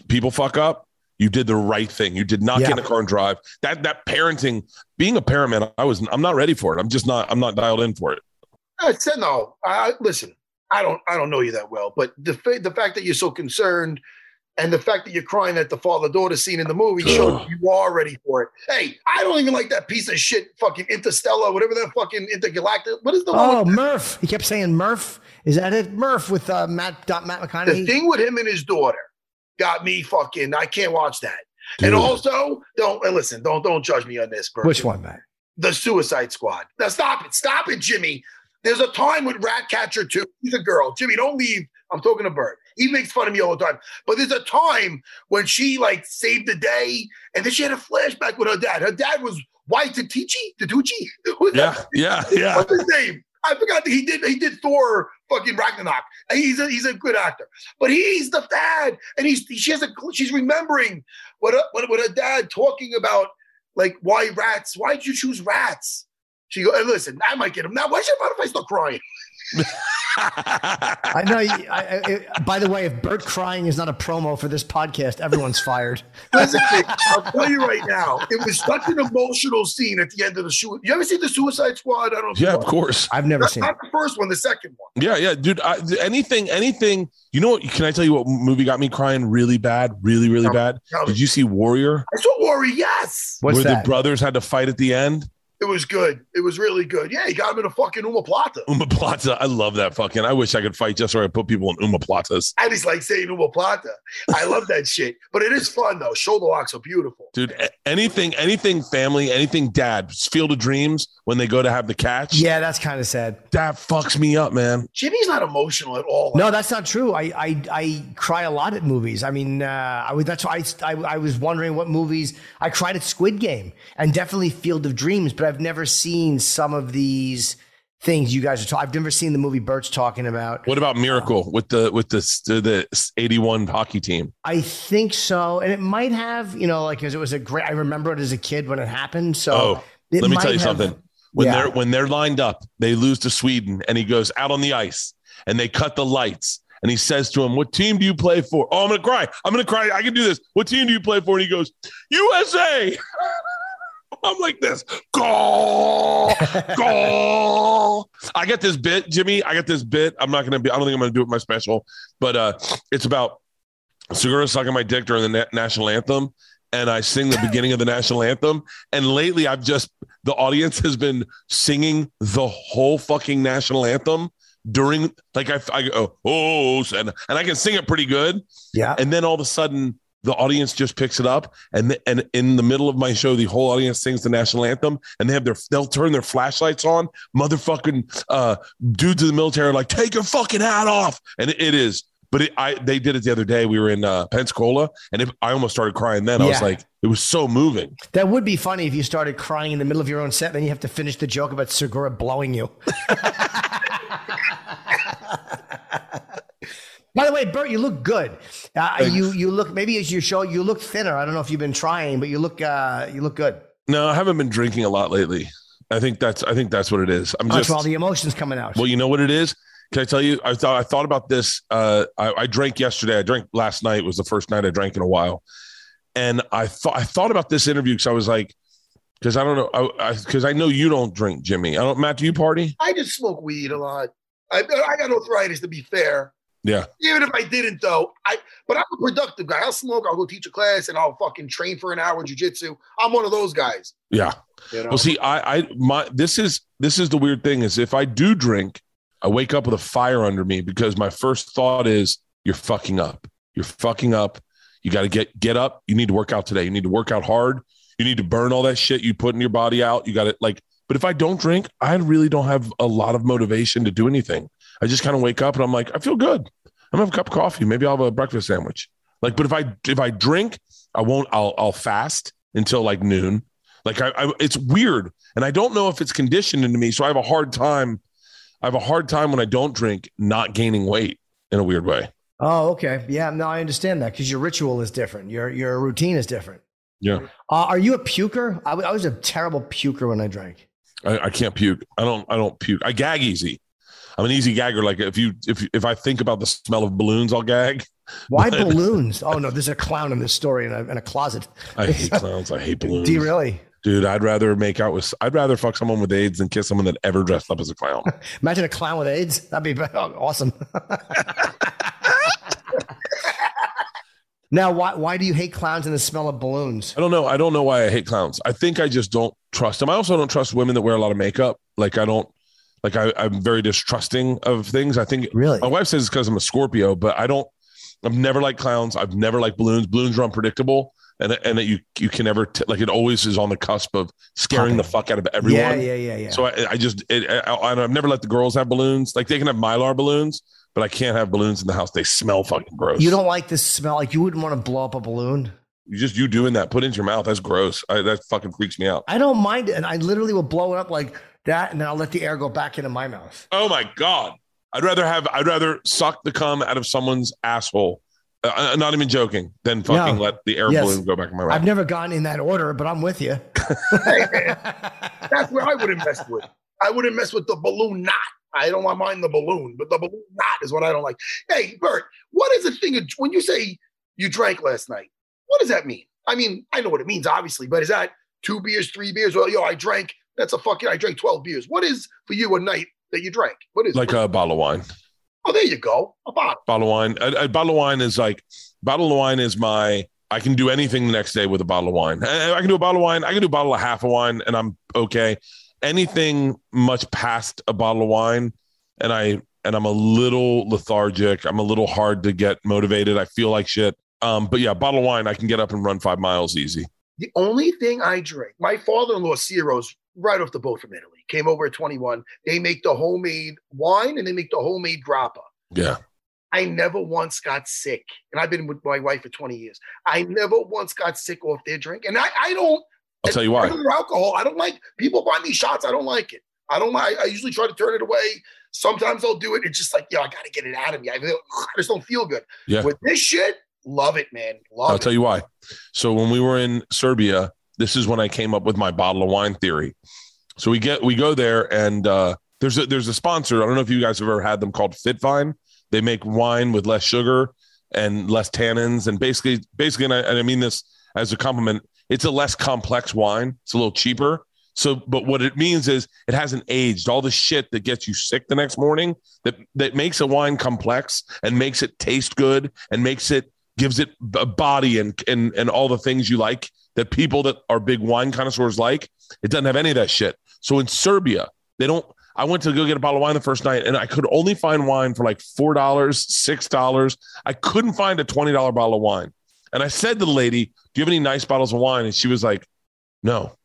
people fuck up. You did the right thing. You did not get in Yeah. a car and drive. That that parenting, being a parent, man, I was I'm not ready for it. I'm just not I'm not dialed in for it. I said no. I listen. I don't. I don't know you that well, but the the fact that you're so concerned, and the fact that you're crying at the father daughter scene in the movie shows you are ready for it. Hey, I don't even like that piece of shit, fucking Interstellar, whatever that fucking intergalactic. What is the? Oh, Murph. He kept saying Murph. Is that it? Murph with uh, Matt Matt the thing with him and his daughter got me fucking. I can't watch that. Dude. And also, don't and listen. Don't don't judge me on this. Bert. Which one, Matt? the Suicide Squad. Now stop it, stop it, Jimmy. There's a time with Ratcatcher too. He's a girl. Jimmy, don't leave. I'm talking to Bert. He makes fun of me all the time. But there's a time when she like saved the day, and then she had a flashback with her dad. Her dad was White Tatucci. Tatucci. <laughs> Who's Yeah, that? yeah, yeah. What's his name? I forgot that he did. He did Thor, fucking Ragnarok. And He's a he's a good actor, but he's the dad, and he's she has a she's remembering what her, what, what her dad talking about, like why rats? Why did you choose rats? She go and listen. I might get him now. Why should I if I start crying? <laughs> I know. you- I, I, I- by the way, if Bert crying is not a promo for this podcast, everyone's fired. Listen, I'll tell you right now, it was such an emotional scene at the end of the shoot. You ever see the Suicide Squad? I don't know. yeah, of course. I've never Not, seen it. the first one, the second one. Yeah, yeah, dude. I, anything, anything. You know what? Can I tell you what movie got me crying really bad, really, really No, bad? no. Did you see Warrior? I saw Warrior. Yes, What's where that? the brothers had to fight at the end. It was good. It was really good. Yeah, he got him in a fucking omoplata. Uma Plata. I love that fucking. I wish I could fight just so I put people in omoplatas. I just like saying omoplata. I love that <laughs> shit. But it is fun though. Shoulder locks are beautiful. Dude, anything, anything family, anything dad, Field of Dreams when they go to have the catch. Yeah, that's kind of sad. That fucks me up, man. Jimmy's not emotional at all. No, that's not true. I I, I cry a lot at movies. I mean, uh, I was that's why I, I I was wondering what movies I cried at Squid Game and definitely Field of Dreams, but I've never seen some of these things you guys are talking. I've never seen the movie Bert's talking about. What about Miracle with the with the the, the 81 hockey team? I think so, and it might have you know like because it was a great. I remember it as a kid when it happened. So Oh, Let me tell you have- something. When Yeah. they're when they're lined up, they lose to Sweden, and he goes out on the ice, and they cut the lights, and he says to him, "What team do you play for?" Oh, I'm gonna cry. I'm gonna cry. I can do this. What team do you play for? And he goes, USA. <laughs> I'm like this. Goal, goal. I get this bit, Jimmy. I got this bit. I'm not gonna be. I don't think I'm gonna do it my special, but uh, it's about Segura sucking my dick during the na- national anthem, and I sing the beginning of the national anthem. And lately, I've just the audience has been singing the whole fucking national anthem during like I, I go oh and and I can sing it pretty good. Yeah. And then all of a sudden, the audience just picks it up, and th- and in the middle of my show, the whole audience sings the national anthem, and they have their they'll turn their flashlights on. Motherfucking uh, dudes in the military are like, take your fucking hat off, and it, it is. But it, I they did it the other day. We were in uh, Pensacola, and it, I almost started crying. Then I was like, it was so moving. That would be funny if you started crying in the middle of your own set, then you have to finish the joke about Segura blowing you. <laughs> By the way, Bert, you look good. Uh, you you look maybe as you show you look thinner. I don't know if you've been trying, but you look uh, you look good. No, I haven't been drinking a lot lately. I think that's I think that's what it is. I'm That's just where all the emotions coming out. Well, you know what it is. Can I tell you? I thought I thought about this. Uh, I, I drank yesterday. I drank last night. It Was the first night I drank in a while, and I thought I thought about this interview because I was like, because I don't know, because I, know you don't drink, Jimmy. I don't. Matt, do you party? I just smoke weed a lot. I, I got arthritis to be fair. Yeah. Even if I didn't, though, I but I'm a productive guy. I'll smoke. I'll go teach a class, and I'll fucking train for an hour in jujitsu. I'm one of those guys. Yeah. You know? Well, see, I, I, my, this is, this is the weird thing is if I do drink, I wake up with a fire under me because my first thought is, you're fucking up. You're fucking up. You got to get, get up. You need to work out today. You need to work out hard. You need to burn all that shit you put in your body out. You got to like, but if I don't drink, I really don't have a lot of motivation to do anything. I just kind of wake up and I'm like, I feel good. I'm gonna have a cup of coffee. Maybe I'll have a breakfast sandwich. Like, but if I if I drink, I won't. I'll I'll fast until like noon. Like I, I it's weird, and I don't know if it's conditioned into me. So I have a hard time. I have a hard time when I don't drink, not gaining weight in a weird way. Oh, okay. Yeah, no, I understand that because your ritual is different. Your your routine is different. Yeah. Uh, are you a puker? I, I was a terrible puker when I drank. I, I can't puke. I don't. I don't puke. I gag easy. I'm an easy gagger. Like if you if if I think about the smell of balloons, I'll gag. Why But- balloons? Oh no, there's a clown in this story in a, in a closet. I hate <laughs> clowns. I hate balloons. Do you really? Dude, I'd rather make out with. I'd rather fuck someone with AIDS than kiss someone that ever dressed up as a clown. <laughs> Imagine a clown with AIDS. That'd be <laughs> awesome. now, why why do you hate clowns and the smell of balloons? I don't know. I don't know why I hate clowns. I think I just don't trust them. I also don't trust women that wear a lot of makeup. Like I don't. Like I, I'm very distrusting of things. I think really. My wife says it's because I'm a Scorpio, but I don't. I've never liked clowns. I've never liked balloons. Balloons are unpredictable, and and that you you can never t- like it always is on the cusp of scaring the fuck out of everyone. Yeah, yeah, yeah, yeah. So I, I just it, I, I've never let the girls have balloons. Like they can have mylar balloons, but I can't have balloons in the house. They smell fucking gross. You don't like the smell? Like you wouldn't want to blow up a balloon? You just you doing that, put it in your mouth. That's gross. I, that fucking freaks me out. I don't mind it, and I literally will blow it up like that, and then I'll let the air go back into my mouth. Oh my god. I'd rather have I'd rather suck the cum out of someone's asshole. Uh, I'm not even joking. Than fucking No. let the air Yes. balloon go back in my mouth. I've never gone in that order, but I'm with you. <laughs> That's where I wouldn't mess with. I wouldn't mess with the balloon knot. I don't mind the balloon, but the balloon knot is what I don't like. Hey, Bert, what is the thing of- when you say you drank last night? What does that mean? I mean, I know what it means, obviously, but is that two beers, three beers? Well, yo, I drank. That's a fucking. I drank twelve beers. What is for you a night that you drank? What is like a bottle of wine. Oh, there you go. A bottle. Bottle of wine. A, a bottle of wine is like bottle of wine is my. I can do anything the next day with a bottle of wine. I, I can do a bottle of wine. I can do a bottle of half a wine, and I'm okay. Anything much past a bottle of wine, and I and I'm a little lethargic. I'm a little hard to get motivated. I feel like shit. Um, but yeah, bottle of wine, I can get up and run five miles easy. The only thing I drink, my father-in-law Ciro's right off the boat from Italy. Came over at 21. They make the homemade wine and they make the homemade grappa. Yeah. I never once got sick. And I've been with my wife for 20 years. I never once got sick off their drink. And I, I don't I'll tell you why. alcohol. I don't like people buy me shots. I don't like it. I don't like I usually try to turn it away. Sometimes I'll do it. It's just like, yo, I gotta get it out of me. I, feel, I just don't feel good. Yeah. With this shit, love it, man. Love I'll it. tell you why. So when we were in Serbia, this is when I came up with my bottle of wine theory. So we get we go there and uh, there's a there's a sponsor. I don't know if you guys have ever had them called Fitvine. They make wine with less sugar and less tannins, and basically basically, and I, and I mean this as a compliment. It's a less complex wine. It's a little cheaper. So, but what it means is it hasn't aged. All the shit that gets you sick the next morning that that makes a wine complex and makes it taste good and makes it gives it a body and and and all the things you like that people that are big wine connoisseurs like. It doesn't have any of that shit. So in Serbia, they don't. I went to go get a bottle of wine the first night, and I could only find wine for like four dollars, six dollars. I couldn't find a twenty dollar bottle of wine. And I said to the lady, "Do you have any nice bottles of wine?" And she was like, "No."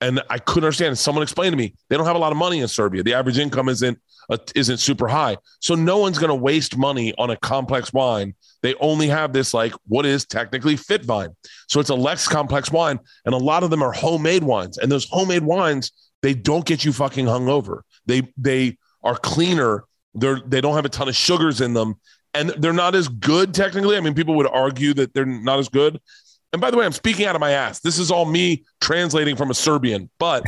And I couldn't understand. Someone explained to me they don't have a lot of money in Serbia. The average income isn't uh, isn't super high, so no one's going to waste money on a complex wine. They only have this like what is technically fit vine, so it's a less complex wine, and a lot of them are homemade wines. And those homemade wines they don't get you fucking hungover. They they are cleaner. They're they don't have a ton of sugars in them, and they're not as good technically. I mean, people would argue that they're not as good. And by the way, I'm speaking out of my ass. This is all me translating from a Serbian, but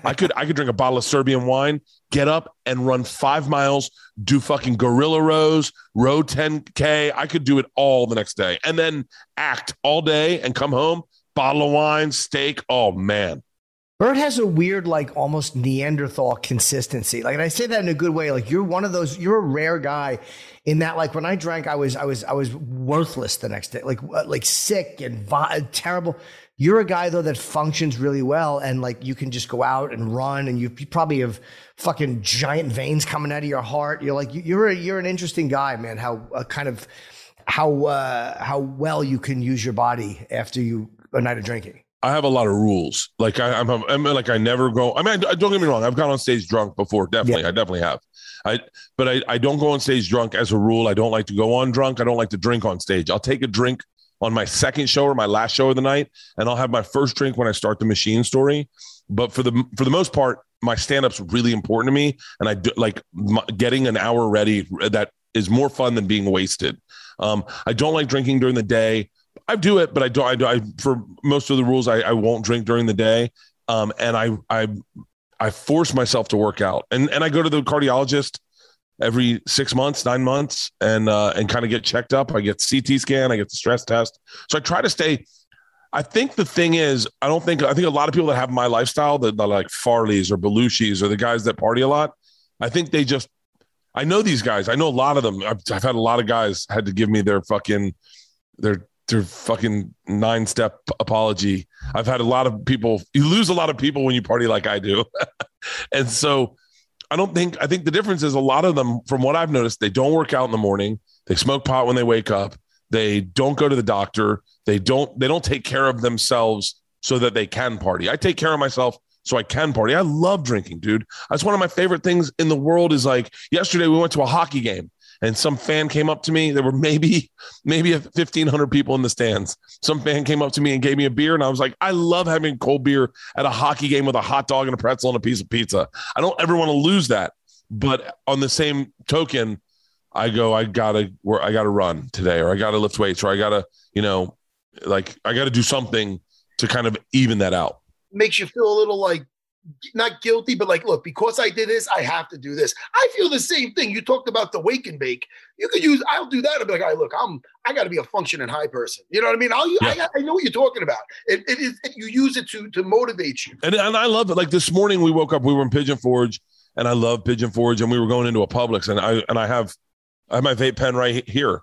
<laughs> I could I could drink a bottle of Serbian wine, get up and run five miles, do fucking gorilla rows, row 10k. I could do it all the next day, and then act all day and come home, bottle of wine, steak. Oh man, Bert has a weird, like almost Neanderthal consistency. Like, and I say that in a good way. Like, you're one of those. You're a rare guy in that. Like, when I drank, I was, I was, I was worthless the next day. Like, uh, like sick and vi- terrible. You're a guy though that functions really well, and like you can just go out and run, and you, you probably have fucking giant veins coming out of your heart. You're like, you're a, you're an interesting guy, man. How uh, kind of how uh, how well you can use your body after you a night of drinking. I have a lot of rules. Like I, I'm, I'm like I never go. I mean, I, don't get me wrong. I've gone on stage drunk before. Definitely, yeah. I definitely have. I, but I, I don't go on stage drunk as a rule. I don't like to go on drunk. I don't like to drink on stage. I'll take a drink on my second show or my last show of the night, and I'll have my first drink when I start the machine story. But for the for the most part, my stand up's really important to me, and I do like my, getting an hour ready that is more fun than being wasted. Um, I don't like drinking during the day. I do it, but I don't. I, do, I for most of the rules, I, I won't drink during the day. Um, and I I I force myself to work out, and and I go to the cardiologist every six months, nine months, and uh, and kind of get checked up. I get CT scan, I get the stress test. So I try to stay. I think the thing is, I don't think I think a lot of people that have my lifestyle, that, like Farley's or Belushi's or the guys that party a lot. I think they just I know these guys. I know a lot of them. I've, I've, had a lot of guys had to give me their fucking their their fucking nine step apology. I've had a lot of people. You lose a lot of people when you party like I do, <laughs> and so I don't think. I think the difference is a lot of them, from what I've noticed, they don't work out in the morning. They smoke pot when they wake up. They don't go to the doctor. They don't. They don't take care of themselves so that they can party. I take care of myself so I can party. I love drinking, dude. That's one of my favorite things in the world. Is like yesterday we went to a hockey game and some fan came up to me. There were maybe maybe fifteen hundred people in the stands. Some fan came up to me and gave me a beer, and I was like, I love having cold beer at a hockey game with a hot dog and a pretzel and a piece of pizza. I don't ever want to lose that. But on the same token, I go, I gotta, I gotta run today, or I gotta lift weights, or I gotta, you know, like I gotta do something to kind of even that out makes you feel a little like not guilty, but like, look, because I did this, I have to do this. I feel the same thing. You talked about the wake and bake. You could use, I'll do that. I'll be like, I look, I'm, I got to be a functioning high person. You know what I mean? I'll, yeah. I, I, know what you're talking about. It, it is, you use it to, to motivate you. And, and I love it. Like this morning we woke up, we were in Pigeon Forge and I love Pigeon Forge and we were going into a Publix and I, and I have, I have my vape pen right here.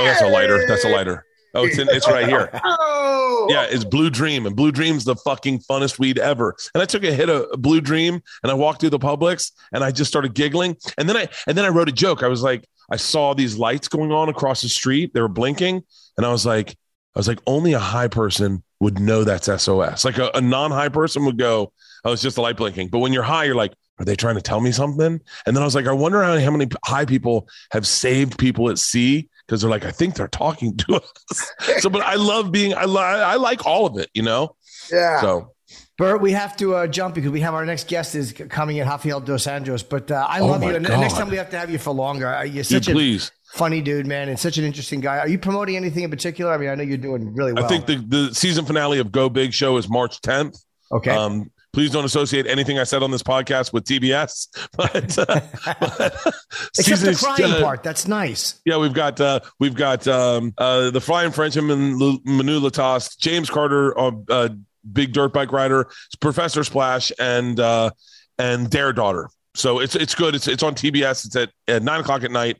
Oh, that's a lighter. That's a lighter. Oh, it's in, it's right here. <laughs> oh. Yeah, it's Blue Dream, and Blue Dream's the fucking funnest weed ever. And I took a hit of Blue Dream, and I walked through the Publix, and I just started giggling. And then I and then I wrote a joke. I was like, I saw these lights going on across the street. They were blinking, and I was like, I was like, only a high person would know that's SOS. Like a, a non-high person would go, oh, it's just a light blinking. But when you're high, you're like, are they trying to tell me something? And then I was like, I wonder how, how many high people have saved people at sea because they're like, I think they're talking to us. <laughs> so, but I love being, I, li- I like all of it, you know? Yeah. So, Bert, we have to uh, jump because we have our next guest is coming in, Rafael dos Anjos. But uh, I oh love you. God. Next time we have to have you for longer. Uh, you're such dude, a please. funny dude, man, and such an interesting guy. Are you promoting anything in particular? I mean, I know you're doing really well. I think the, the season finale of Go Big Show is March 10th. Okay. Um, Please don't associate anything I said on this podcast with TBS. <laughs> But, uh, but <laughs> except the crying uh, part, that's nice. Yeah, we've got uh, we've got um, uh, the Flying Frenchman, Manu Latas, James Carter, uh, uh, big dirt bike rider, Professor Splash, and uh, and Dare Daughter. So it's it's good. It's it's on TBS. It's at, at nine o'clock at night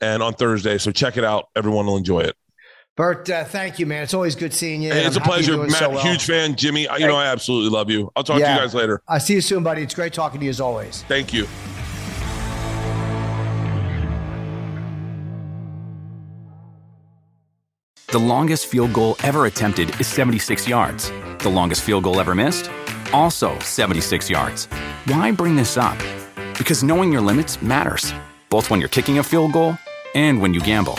and on Thursday. So check it out. Everyone will enjoy it. Bert, uh, thank you, man. It's always good seeing you. Hey, it's I'm a pleasure, Matt. So well. Huge fan, Jimmy. You know, I absolutely love you. I'll talk yeah. to you guys later. I'll see you soon, buddy. It's great talking to you as always. Thank you. The longest field goal ever attempted is 76 yards. The longest field goal ever missed? Also 76 yards. Why bring this up? Because knowing your limits matters, both when you're kicking a field goal and when you gamble.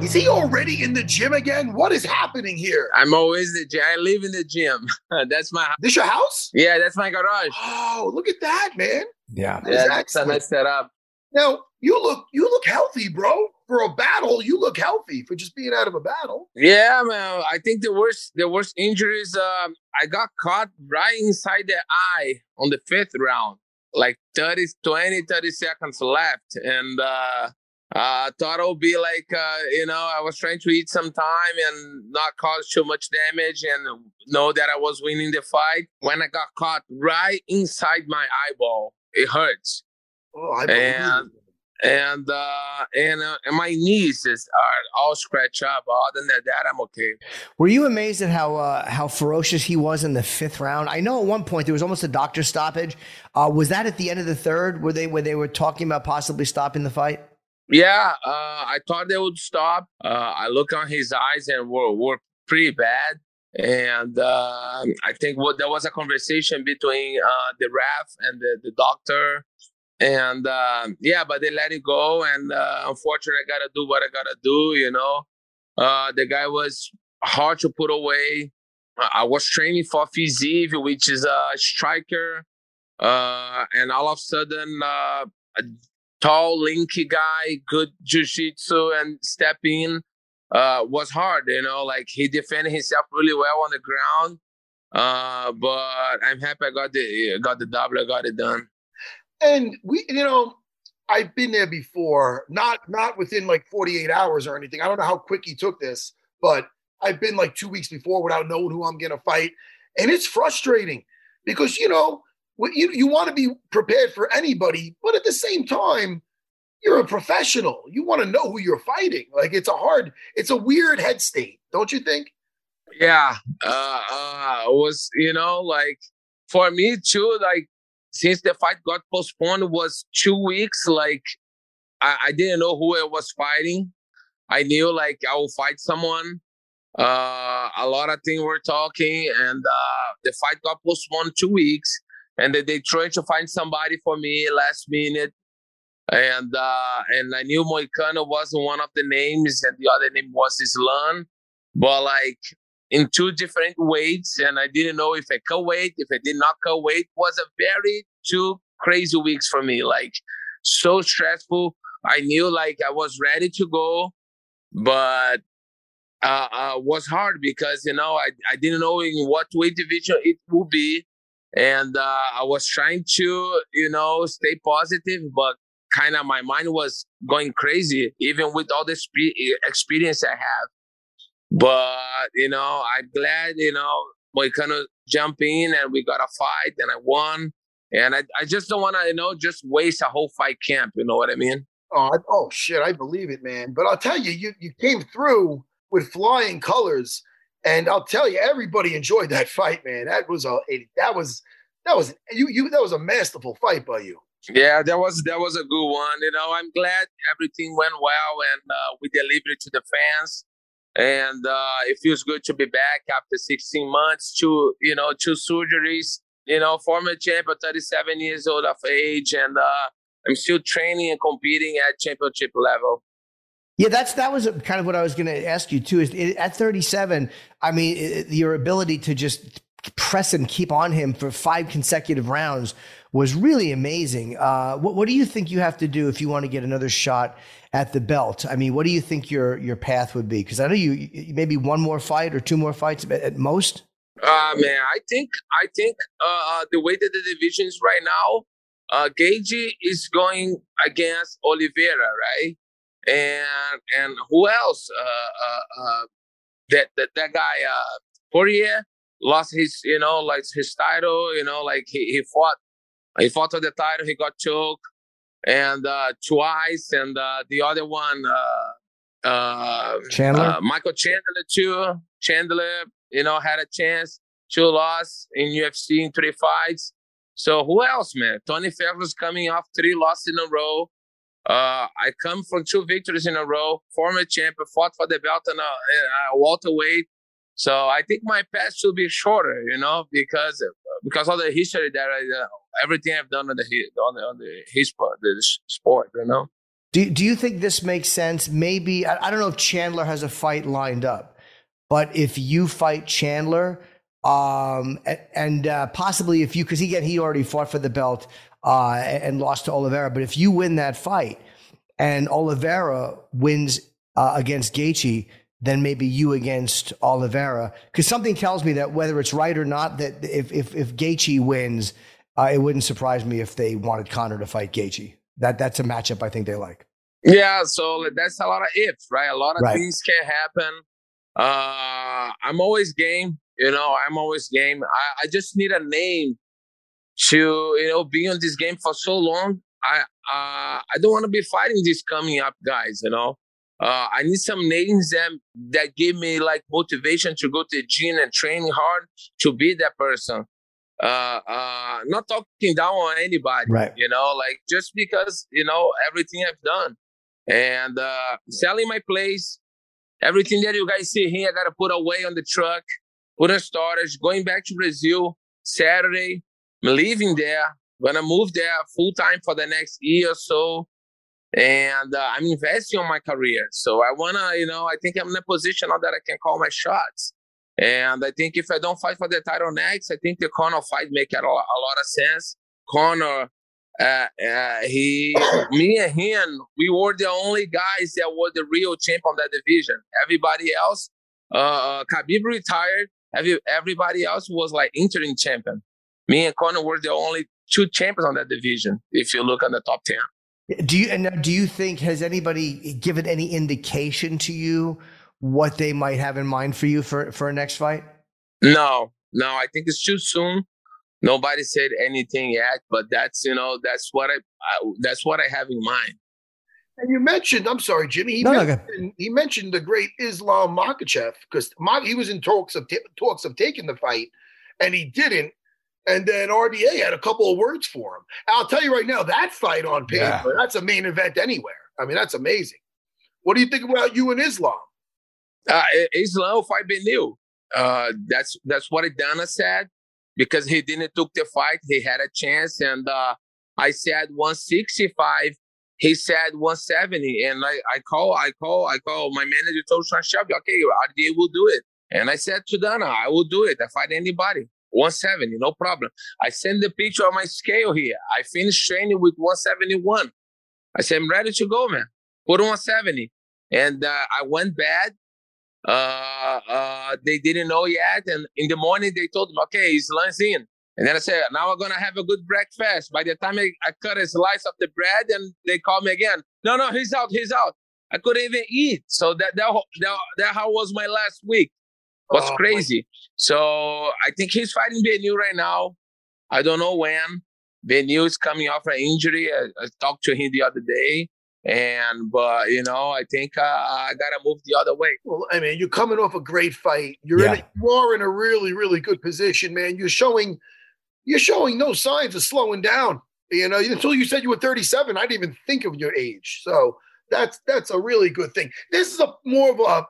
Is he already in the gym again? What is happening here? I'm always in the gym. I live in the gym. <laughs> that's my This your house? yeah. That's my garage. Oh, look at that, man. Yeah. That is Yeah, that's a nice setup. Now you look you look healthy, bro. For a battle, you look healthy for just being out of a battle. Yeah, man. I think the worst the worst injuries. Um, I got caught right inside the eye on the fifth round, like 30, 20, 30 seconds left, and uh, uh, thought it would be like uh, you know I was trying to eat some time and not cause too much damage and know that I was winning the fight. When I got caught right inside my eyeball, it hurts. Oh, I And- and uh and, uh, and my knees is are all scratched up. Other than that, I'm okay. Were you amazed at how uh, how ferocious he was in the fifth round? I know at one point there was almost a doctor stoppage. Uh, was that at the end of the third? Where they where they were talking about possibly stopping the fight? Yeah, uh, I thought they would stop. Uh, I look on his eyes and were were pretty bad. And uh, I think what there was a conversation between uh, the ref and the, the doctor. And uh, yeah, but they let it go. And uh, unfortunately, I gotta do what I gotta do. You know, uh, the guy was hard to put away. I was training for Fiziev, which is a striker. And all of a sudden, tall, linky guy, good jiu-jitsu and step in uh, was hard. You know, like he defended himself really well on the ground. Uh, but I'm happy I got the got the double, I got it done. And we, you know, I've been there before, not not within like 48 hours or anything. I don't know how quick he took this, but I've been like two weeks before without knowing who I'm gonna fight. And it's frustrating because you know, you, you want to be prepared for anybody, but at the same time, you're a professional. You want to know who you're fighting. Like it's a hard, it's a weird head state, don't you think? Yeah, uh, uh, was you know like for me too. Like since the fight got postponed, was two weeks. Like I, I didn't know who I was fighting. I knew like I will fight someone. Uh, a lot of things were talking, and uh, the fight got postponed two weeks. And then they tried to find somebody for me last minute, and uh, and I knew Moicano wasn't one of the names, and the other name was Islam. But like in two different weights, and I didn't know if I could wait, if I did not could wait. Was a very two crazy weeks for me. Like so stressful. I knew like I was ready to go, but uh, uh was hard because you know I, I didn't know in what weight division it would be, and uh, I was trying to you know stay positive, but kind of my mind was going crazy even with all the experience I have. But you know, I'm glad you know we kind of jump in and we got a fight and I won. And I, I just don't want to you know just waste a whole fight camp. You know what I mean? Oh, oh shit, I believe it, man. But I'll tell you, you you came through with flying colors, and I'll tell you, everybody enjoyed that fight, man. That was a that was that was you you that was a masterful fight by you. Yeah, that was that was a good one. You know, I'm glad everything went well and uh, we delivered to the fans. And uh, it feels good to be back after 16 months. Two, you know, two surgeries. You know, former champion, 37 years old of age, and uh, I'm still training and competing at championship level. Yeah, that's that was kind of what I was going to ask you too. Is it, at 37, I mean, it, your ability to just press and keep on him for five consecutive rounds was really amazing. Uh, what, what do you think you have to do if you want to get another shot at the belt? I mean, what do you think your your path would be? Because I know you, you maybe one more fight or two more fights at, most. Uh man, I think I think uh, the way that the division is right now, uh, Gaethje is going against Oliveira, right? And and who else? Uh, uh, uh, that that that guy, uh, Poirier, lost his you know like his title. You know, like he he fought he fought for the title. He got choked and uh, twice, and uh, the other one. Uh, uh, Chandler? uh, Michael Chandler too. Chandler, you know, had a chance. Two loss in UFC in three fights. So who else, man? Tony Ferguson coming off three losses in a row. Uh, I come from two victories in a row, former champion, fought for the belt in a, in a welterweight. So I think my path should be shorter, you know, because because of the history that I, uh, everything I've done on the on the, on the his the sport, you know. Do Do you think this makes sense? Maybe I, I don't know if Chandler has a fight lined up, but if you fight Chandler, um, and uh, possibly if you because he he already fought for the belt uh, and lost to Oliveira, but if you win that fight and Oliveira wins uh, against Gaethje, then maybe you against Oliveira. Because something tells me that whether it's right or not, that if if if Gaethje wins, uh, it wouldn't surprise me if they wanted Conor to fight Gaethje. That that's a matchup I think they like. Yeah, so that's a lot of ifs, right? A lot of right. things can happen. Uh, I'm always game. You know, I'm always game. I, I just need a name to you know be on this game for so long. I uh, I don't want to be fighting these coming up guys. You know, uh, I need some names that that give me like motivation to go to the gym and train hard to be that person. Uh, uh, not talking down on anybody, right? You know, like just because you know everything I've done and uh, selling my place, everything that you guys see here, I gotta put away on the truck, put in storage. Going back to Brazil Saturday, I'm leaving there. Gonna move there full time for the next year or so and uh, I'm investing on my career. So I wanna, you know, I think I'm in a position now that I can call my shots. And I think if I don't fight for the title next, I think the Conor fight make a a lot of sense. Conor, uh, uh, he, me and him, we were the only guys that were the real champ on that division. Everybody else, uh, uh Khabib retired. Every, everybody else was like interim champion. Me and Conor were the only two champions on that division. If you look on the top ten. Do you and do you think has anybody given any indication to you what they might have in mind for you for for a next fight? No, no. I think it's too soon. Nobody said anything yet, but that's you know that's what I, I that's what I have in mind. And you mentioned, I'm sorry, Jimmy. He, no, mentioned, no, he mentioned the great Islam Makhachev because he was in talks of t- talks of taking the fight, and he didn't. And then RDA had a couple of words for him. I'll tell you right now, that fight on paper, yeah. that's a main event anywhere. I mean, that's amazing. What do you think about you and Islam? Uh, Islam fight Beneil. Uh, that's that's what Dana said because he didn't took the fight. He had a chance, and uh, I said 165. He said 170, and I, I call, I call, I call. My manager told Sean Shelby, okay, RDA will do it. And I said to Dana, I will do it. I fight anybody. 170, no problem. I send the picture of my scale here. I finished training with 171. I said, I'm ready to go, man. Put 170. And uh, I went bad. Uh, uh, they didn't know yet. And in the morning, they told me, okay, he's lunch in. And then I said, now I'm going to have a good breakfast. By the time I, I cut a slice of the bread, and they call me again. No, no, he's out, he's out. I couldn't even eat. So that, that, that, that how was my last week was oh, crazy. So I think he's fighting Beneil right now. I don't know when. Beneil is coming off an injury. I, I, talked to him the other day. And, but, you know, I think uh, I got to move the other way. Well, I mean, you're coming off a great fight. You're yeah. in a, you are in a really, really good position, man. You're showing, you're showing no signs of slowing down. You know, until you said you were 37, I didn't even think of your age. So that's, that's a really good thing. This is a more of a,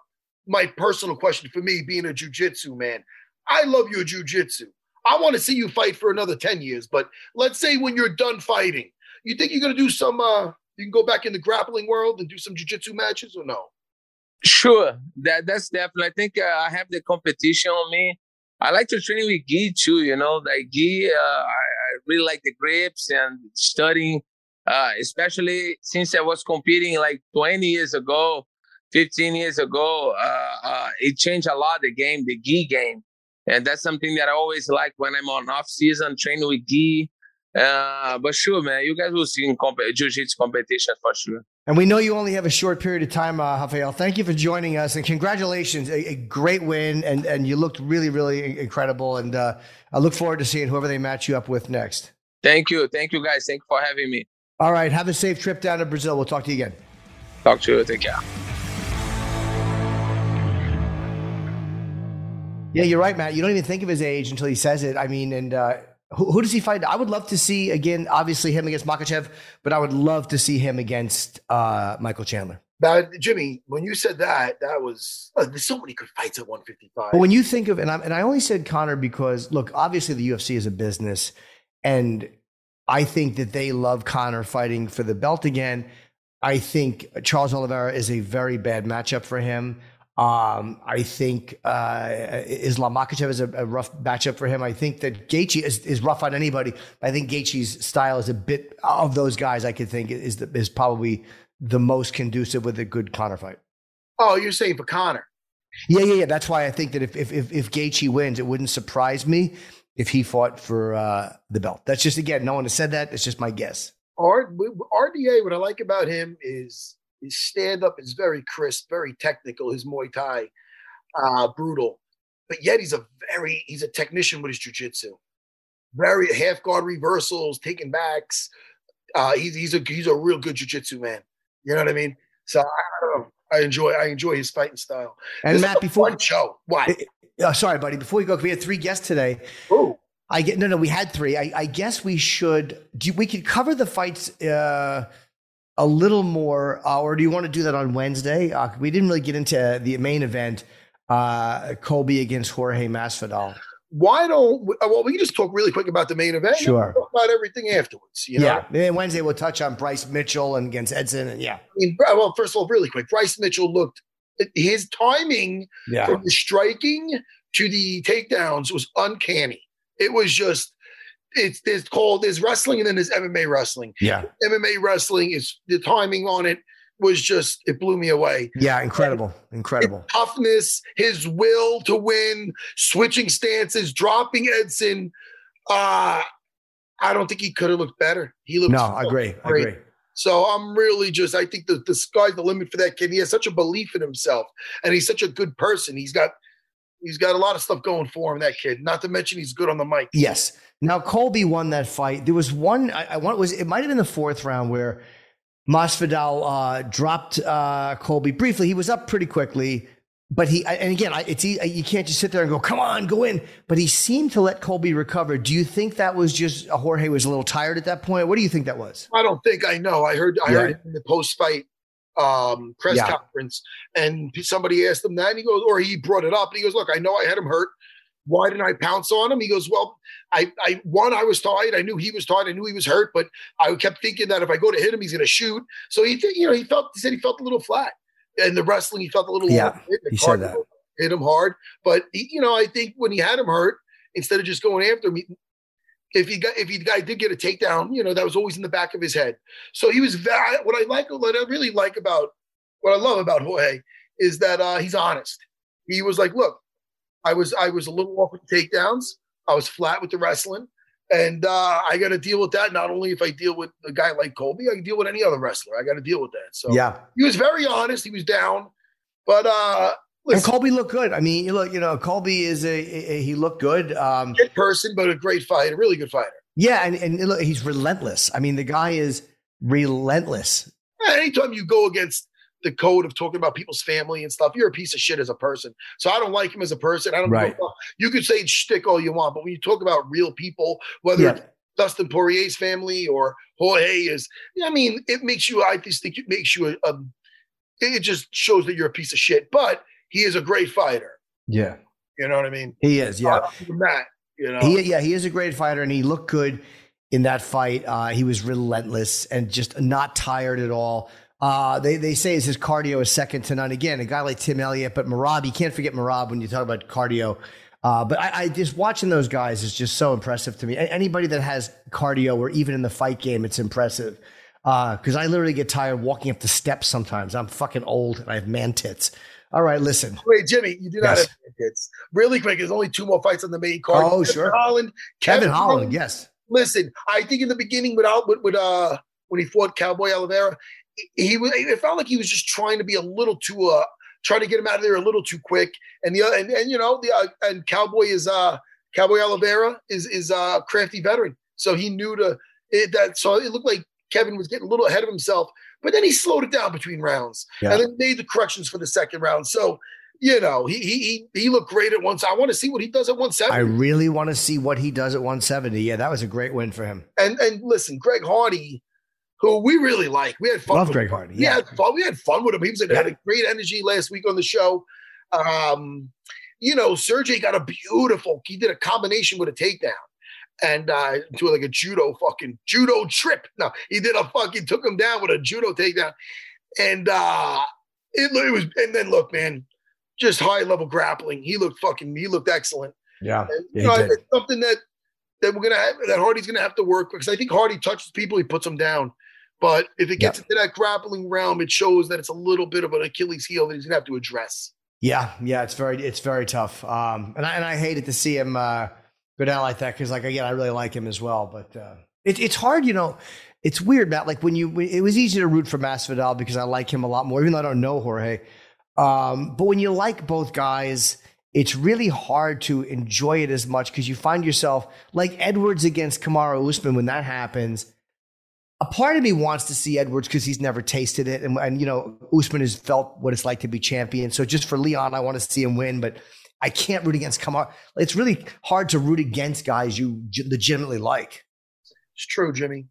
my personal question for me being a jujitsu man. I love your jujitsu. I want to see you fight for another 10 years, but let's say when you're done fighting, you think you're going to do some, uh, you can go back in the grappling world and do some jujitsu matches or no? Sure. That That's definitely, I think uh, I have the competition on me. I like to train with Gi too, you know, like Gi, uh, I, I, really like the grips and studying, uh, especially since I was competing like 20 years ago. 15 years ago, uh, uh, it changed a lot the game, the gi game, and that's something that I always like when I'm on off season training with gi. Uh, but sure, man, you guys will see in comp- jiu-jitsu competition for sure. And we know you only have a short period of time, uh, Rafael. Thank you for joining us, and congratulations! A, a great win, and and you looked really, really incredible. And uh, I look forward to seeing whoever they match you up with next. Thank you, thank you, guys. Thank you for having me. All right, have a safe trip down to Brazil. We'll talk to you again. Talk to you. Take care. Yeah, you're right, Matt. You don't even think of his age until he says it. I mean, and uh, Who, who, does he fight? I would love to see again. Obviously, him against Makhachev, but I would love to see him against uh, Michael Chandler. But Jimmy, when you said that, that was oh, there's so many good fights at 155. But when you think of and I and I only said Conor because look, obviously the UFC is a business, and I think that they love Conor fighting for the belt again. I think Charles Oliveira is a very bad matchup for him. Um, I think uh, Islam Makhachev is a, a, rough matchup for him. I think that Gaethje is, is rough on anybody. I think Gaethje's style is a bit of those guys. I could think is the, is probably the most conducive with a good Conor fight. Oh, you're saying for Conor? Yeah, yeah, yeah. That's why I think that if if if, if Gaethje wins, it wouldn't surprise me if he fought for uh, the belt. That's just again, no one has said that. It's just my guess. R- RDA, what I like about him is his stand up is very crisp, very technical. His Muay Thai, uh, brutal, but yet he's a very he's a technician with his jujitsu. Very half guard reversals, taking backs. Uh, he's he's a he's a real good jujitsu man. You know what I mean? So I, I, I enjoy I enjoy his fighting style. And this Matt, before show, what? Uh, sorry, buddy. Before we go, we had three guests today. Oh. I get no, no. We had three. I, I guess we should. Do, we could cover the fights uh, a little more, uh, or do you want to do that on Wednesday? Uh, we didn't really get into the main event, uh, Colby against Jorge Masvidal. Why don't we, uh, well we can just talk really quick about the main event? Sure. talk about everything afterwards. You know? Yeah. And Wednesday we'll touch on Bryce Mitchell and against Edson, and yeah. I mean, well, first of all, really quick, Bryce Mitchell looked his timing yeah. from the striking to the takedowns was uncanny. It was just it's there's called there's wrestling and then there's MMA wrestling. Yeah. MMA wrestling is the timing on it was just it blew me away. Yeah, incredible. Incredible. His toughness, his will to win, switching stances, dropping Edson. Uh I don't think he could have looked better. He looked No, I agree. Great. I agree. So I'm really just I think the, the sky's the limit for that kid. He has such a belief in himself and he's such a good person. He's got he's got a lot of stuff going for him. That kid. Not to mention he's good on the mic. Yes. Now Colby won that fight. There was one. I, I want was it might have been the fourth round where Masvidal uh, dropped uh, Colby briefly. He was up pretty quickly. But he, and again, it's you can't just sit there and go, "Come on, go in." But he seemed to let Colby recover. Do you think that was just a Jorge was a little tired at that point? What do you think that was? I don't think I know. I heard I yeah. heard in the post fight um, press Yeah. conference, and somebody asked him that, and he goes, or he brought it up, and he goes, "Look, I know I had him hurt. Why didn't I pounce on him?" He goes, "Well, I, I one, I was tired. I knew he was tired. I knew he was hurt, but I kept thinking that if I go to hit him, he's going to shoot. So he, th- you know, he felt. He said he felt a little flat, and the wrestling, he felt a little. Yeah, hit, he said that. Hit him hard, but he, you know, I think when he had him hurt, instead of just going after him, he, if he got if he guy did get a takedown, you know, that was always in the back of his head. So he was very. What I like, what I really like about what I love about Jorge is that uh, he's honest. He was like, "Look, I was I was a little off with takedowns. I was flat with the wrestling, and uh, I got to deal with that. Not only if I deal with a guy like Colby, I can deal with any other wrestler. I got to deal with that. So Yeah. he was very honest. He was down, but uh, And Colby looked good. I mean, you look, you know, Colby is a, a- he looked good. Um, good person, but a great fighter, really good fighter. yeah, and and look, he's relentless. I mean, the guy is relentless. Anytime you go against the code of talking about people's family and stuff, you're a piece of shit as a person. So I don't like him as a person. I don't. Right. You could say shtick all you want, but when you talk about real people, whether Yeah. it's Dustin Poirier's family or Jorge is, I mean, it makes you. I just think it makes you a. a it just shows that you're a piece of shit. But he is a great fighter. Yeah, You know what I mean? he is. Yeah, that, you know. he yeah he is a great fighter, and he looked good in that fight. Uh, he was relentless and just not tired at all. Uh, they they say his cardio is second to none. Again, a guy like Tim Elliott, but Merab, you can't forget Merab when you talk about cardio. Uh, but I, I just watching those guys is just so impressive to me. Anybody that has cardio or even in the fight game, it's impressive. Because I literally get tired walking up the steps sometimes. I'm fucking old and I have man tits. All right, listen. Wait, Jimmy, you do not Yes. have kids. Really quick, there's only two more fights on the main card. Oh, Kevin sure. Holland, Kevin Holland, yes. Listen, I think in the beginning, without with, with uh when he fought Cowboy Oliveira, he, he was. It felt like he was just trying to be a little too uh trying to get him out of there a little too quick. And the and, and you know the uh, and Cowboy is uh Cowboy Oliveira is is uh crafty veteran, so he knew to it, that. So it looked like Kevin was getting a little ahead of himself, but then he slowed it down between rounds Yeah. and then made the corrections for the second round. So you know, he he he, he looked great at once. I want to see what he does at 170. I really want to see what he does at 170. Yeah, that was a great win for him. And and listen, Greg Hardy, who we really like. We had fun. Love with Greg him. Hardy, We had fun. We had fun with him. He was had a great energy last week on the show. Um, you know, Sergey got a beautiful. He did a combination with a takedown. And uh, to like a judo fucking judo trip. No, he did a fucking took him down with a judo takedown, and uh, it, it was. And then look, man, just high level grappling. He looked fucking. He looked excellent. Yeah, And, you know, it's something that that we're gonna have, that Hardy's gonna have to work because I think Hardy touches people, he puts them down. But if it gets into that grappling realm, it shows that it's a little bit of an Achilles heel that he's gonna have to address. Yeah, yeah, it's very it's very tough. Um, and I and I hated to see him uh, go down like that because, like, again, I really like him as well. But uh, it, it's hard, you know. It's weird, Matt. Like when you, it was easy to root for Masvidal because I like him a lot more, even though I don't know Jorge. Um, but when you like both guys, it's really hard to enjoy it as much because you find yourself like Edwards against Kamaru Usman when that happens. A part of me wants to see Edwards because he's never tasted it, and, and you know Usman has felt what it's like to be champion. So just for Leon, I want to see him win, but I can't root against Kamaru. It's really hard to root against guys you legitimately like. It's true, Jimmy.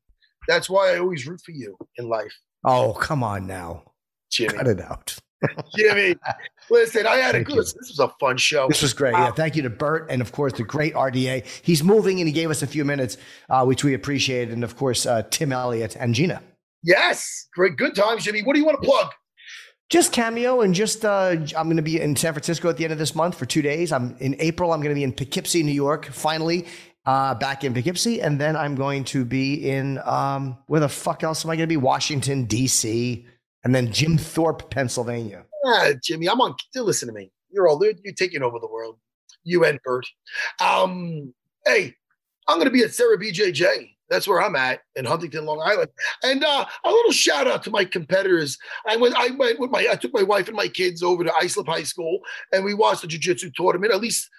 That's why I always root for you in life, Oh, come on now, Jimmy. cut it out. <laughs> Jimmy, listen, I had a good. This was a fun show. This was great. Yeah, thank you to Bert and of course the great RDA. He's moving and he gave us a few minutes, uh, which we appreciate, and of course uh, Tim Elliott and Gina. Yes, great, good times, Jimmy. What do you want to plug? Just cameo and just uh, I'm going to be in San Francisco at the end of this month for two days. I'm in April. I'm going to be in Poughkeepsie, New York. Finally, uh, back in Poughkeepsie, and then I'm going to be in um, where the fuck else am I going to be? Washington D.C. and then Jim Thorpe, Pennsylvania. Ah, Jimmy, I'm on. Listen to me. You're all. You're taking over the world. You and Bert. Um, hey, I'm going to be at Serra BJJ. That's where I'm at in Huntington, Long Island. And uh, a little shout out to my competitors. I went. I went with my. I took my wife and my kids over to Islip High School, and we watched the jiu-jitsu tournament. At least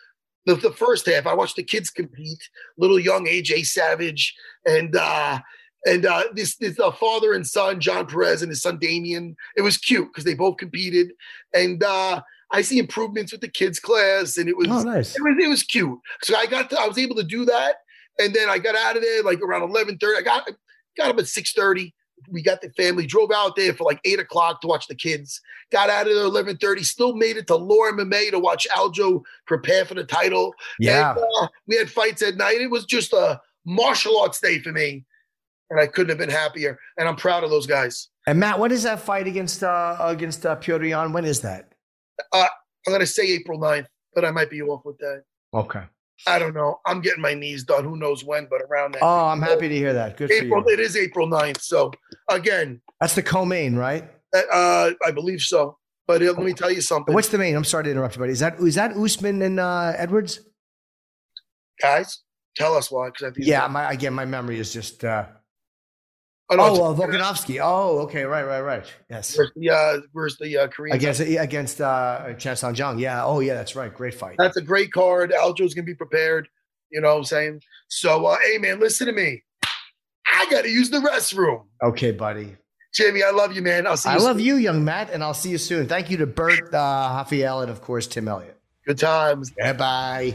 the, the first half. I watched the kids compete. Little young AJ Savage and. uh and uh, this this uh, father and son, John Perez and his son Damien. It was cute because they both competed, and uh, I see improvements with the kids class, and it was Oh, nice. it was it was cute. So I got to, I was able to do that, and then I got out of there like around eleven thirty. I got got up at six thirty. We got the family, drove out there for like eight o'clock to watch the kids. Got out of there eleven thirty. Still made it to Laura MMA to watch Aljo prepare for the title. Yeah. And, uh, we had fights at night. It was just a martial arts day for me, and I couldn't have been happier. And I'm proud of those guys. And Matt, what is that fight against uh, against uh, Piotr Yan? When is that? Uh, I'm gonna say April 9th, but I might be off with that. Okay. I don't know. I'm getting my knees done. Who knows when, but around that. Oh, I'm happy to hear that. Good for April. you. It is April 9th. So again, That's the co-main, right? uh, I believe so. But uh, let me tell you something, What's the main? I'm sorry to interrupt you, buddy. Is that is that Usman and uh, Edwards? guys. Tell us why, because I think Yeah, my again, my memory is just. Uh, Oh, no, oh, uh, Volkanovski. Oh, okay, right, right, right. Yes, Where's the uh, where's the uh, Korean? against against uh, Chan Sung Jung. Yeah. Oh, yeah, that's right. Great fight. That's a great card. Aljo's gonna be prepared. You know what I'm saying? So, uh, hey man, listen to me. I gotta use the restroom. Okay, buddy. Jamie, I love you, man. I'll see you. I love soon. you, young Matt, and I'll see you soon. Thank you to Bert uh, Hafiel and of course Tim Elliott. Good times. Yeah, bye.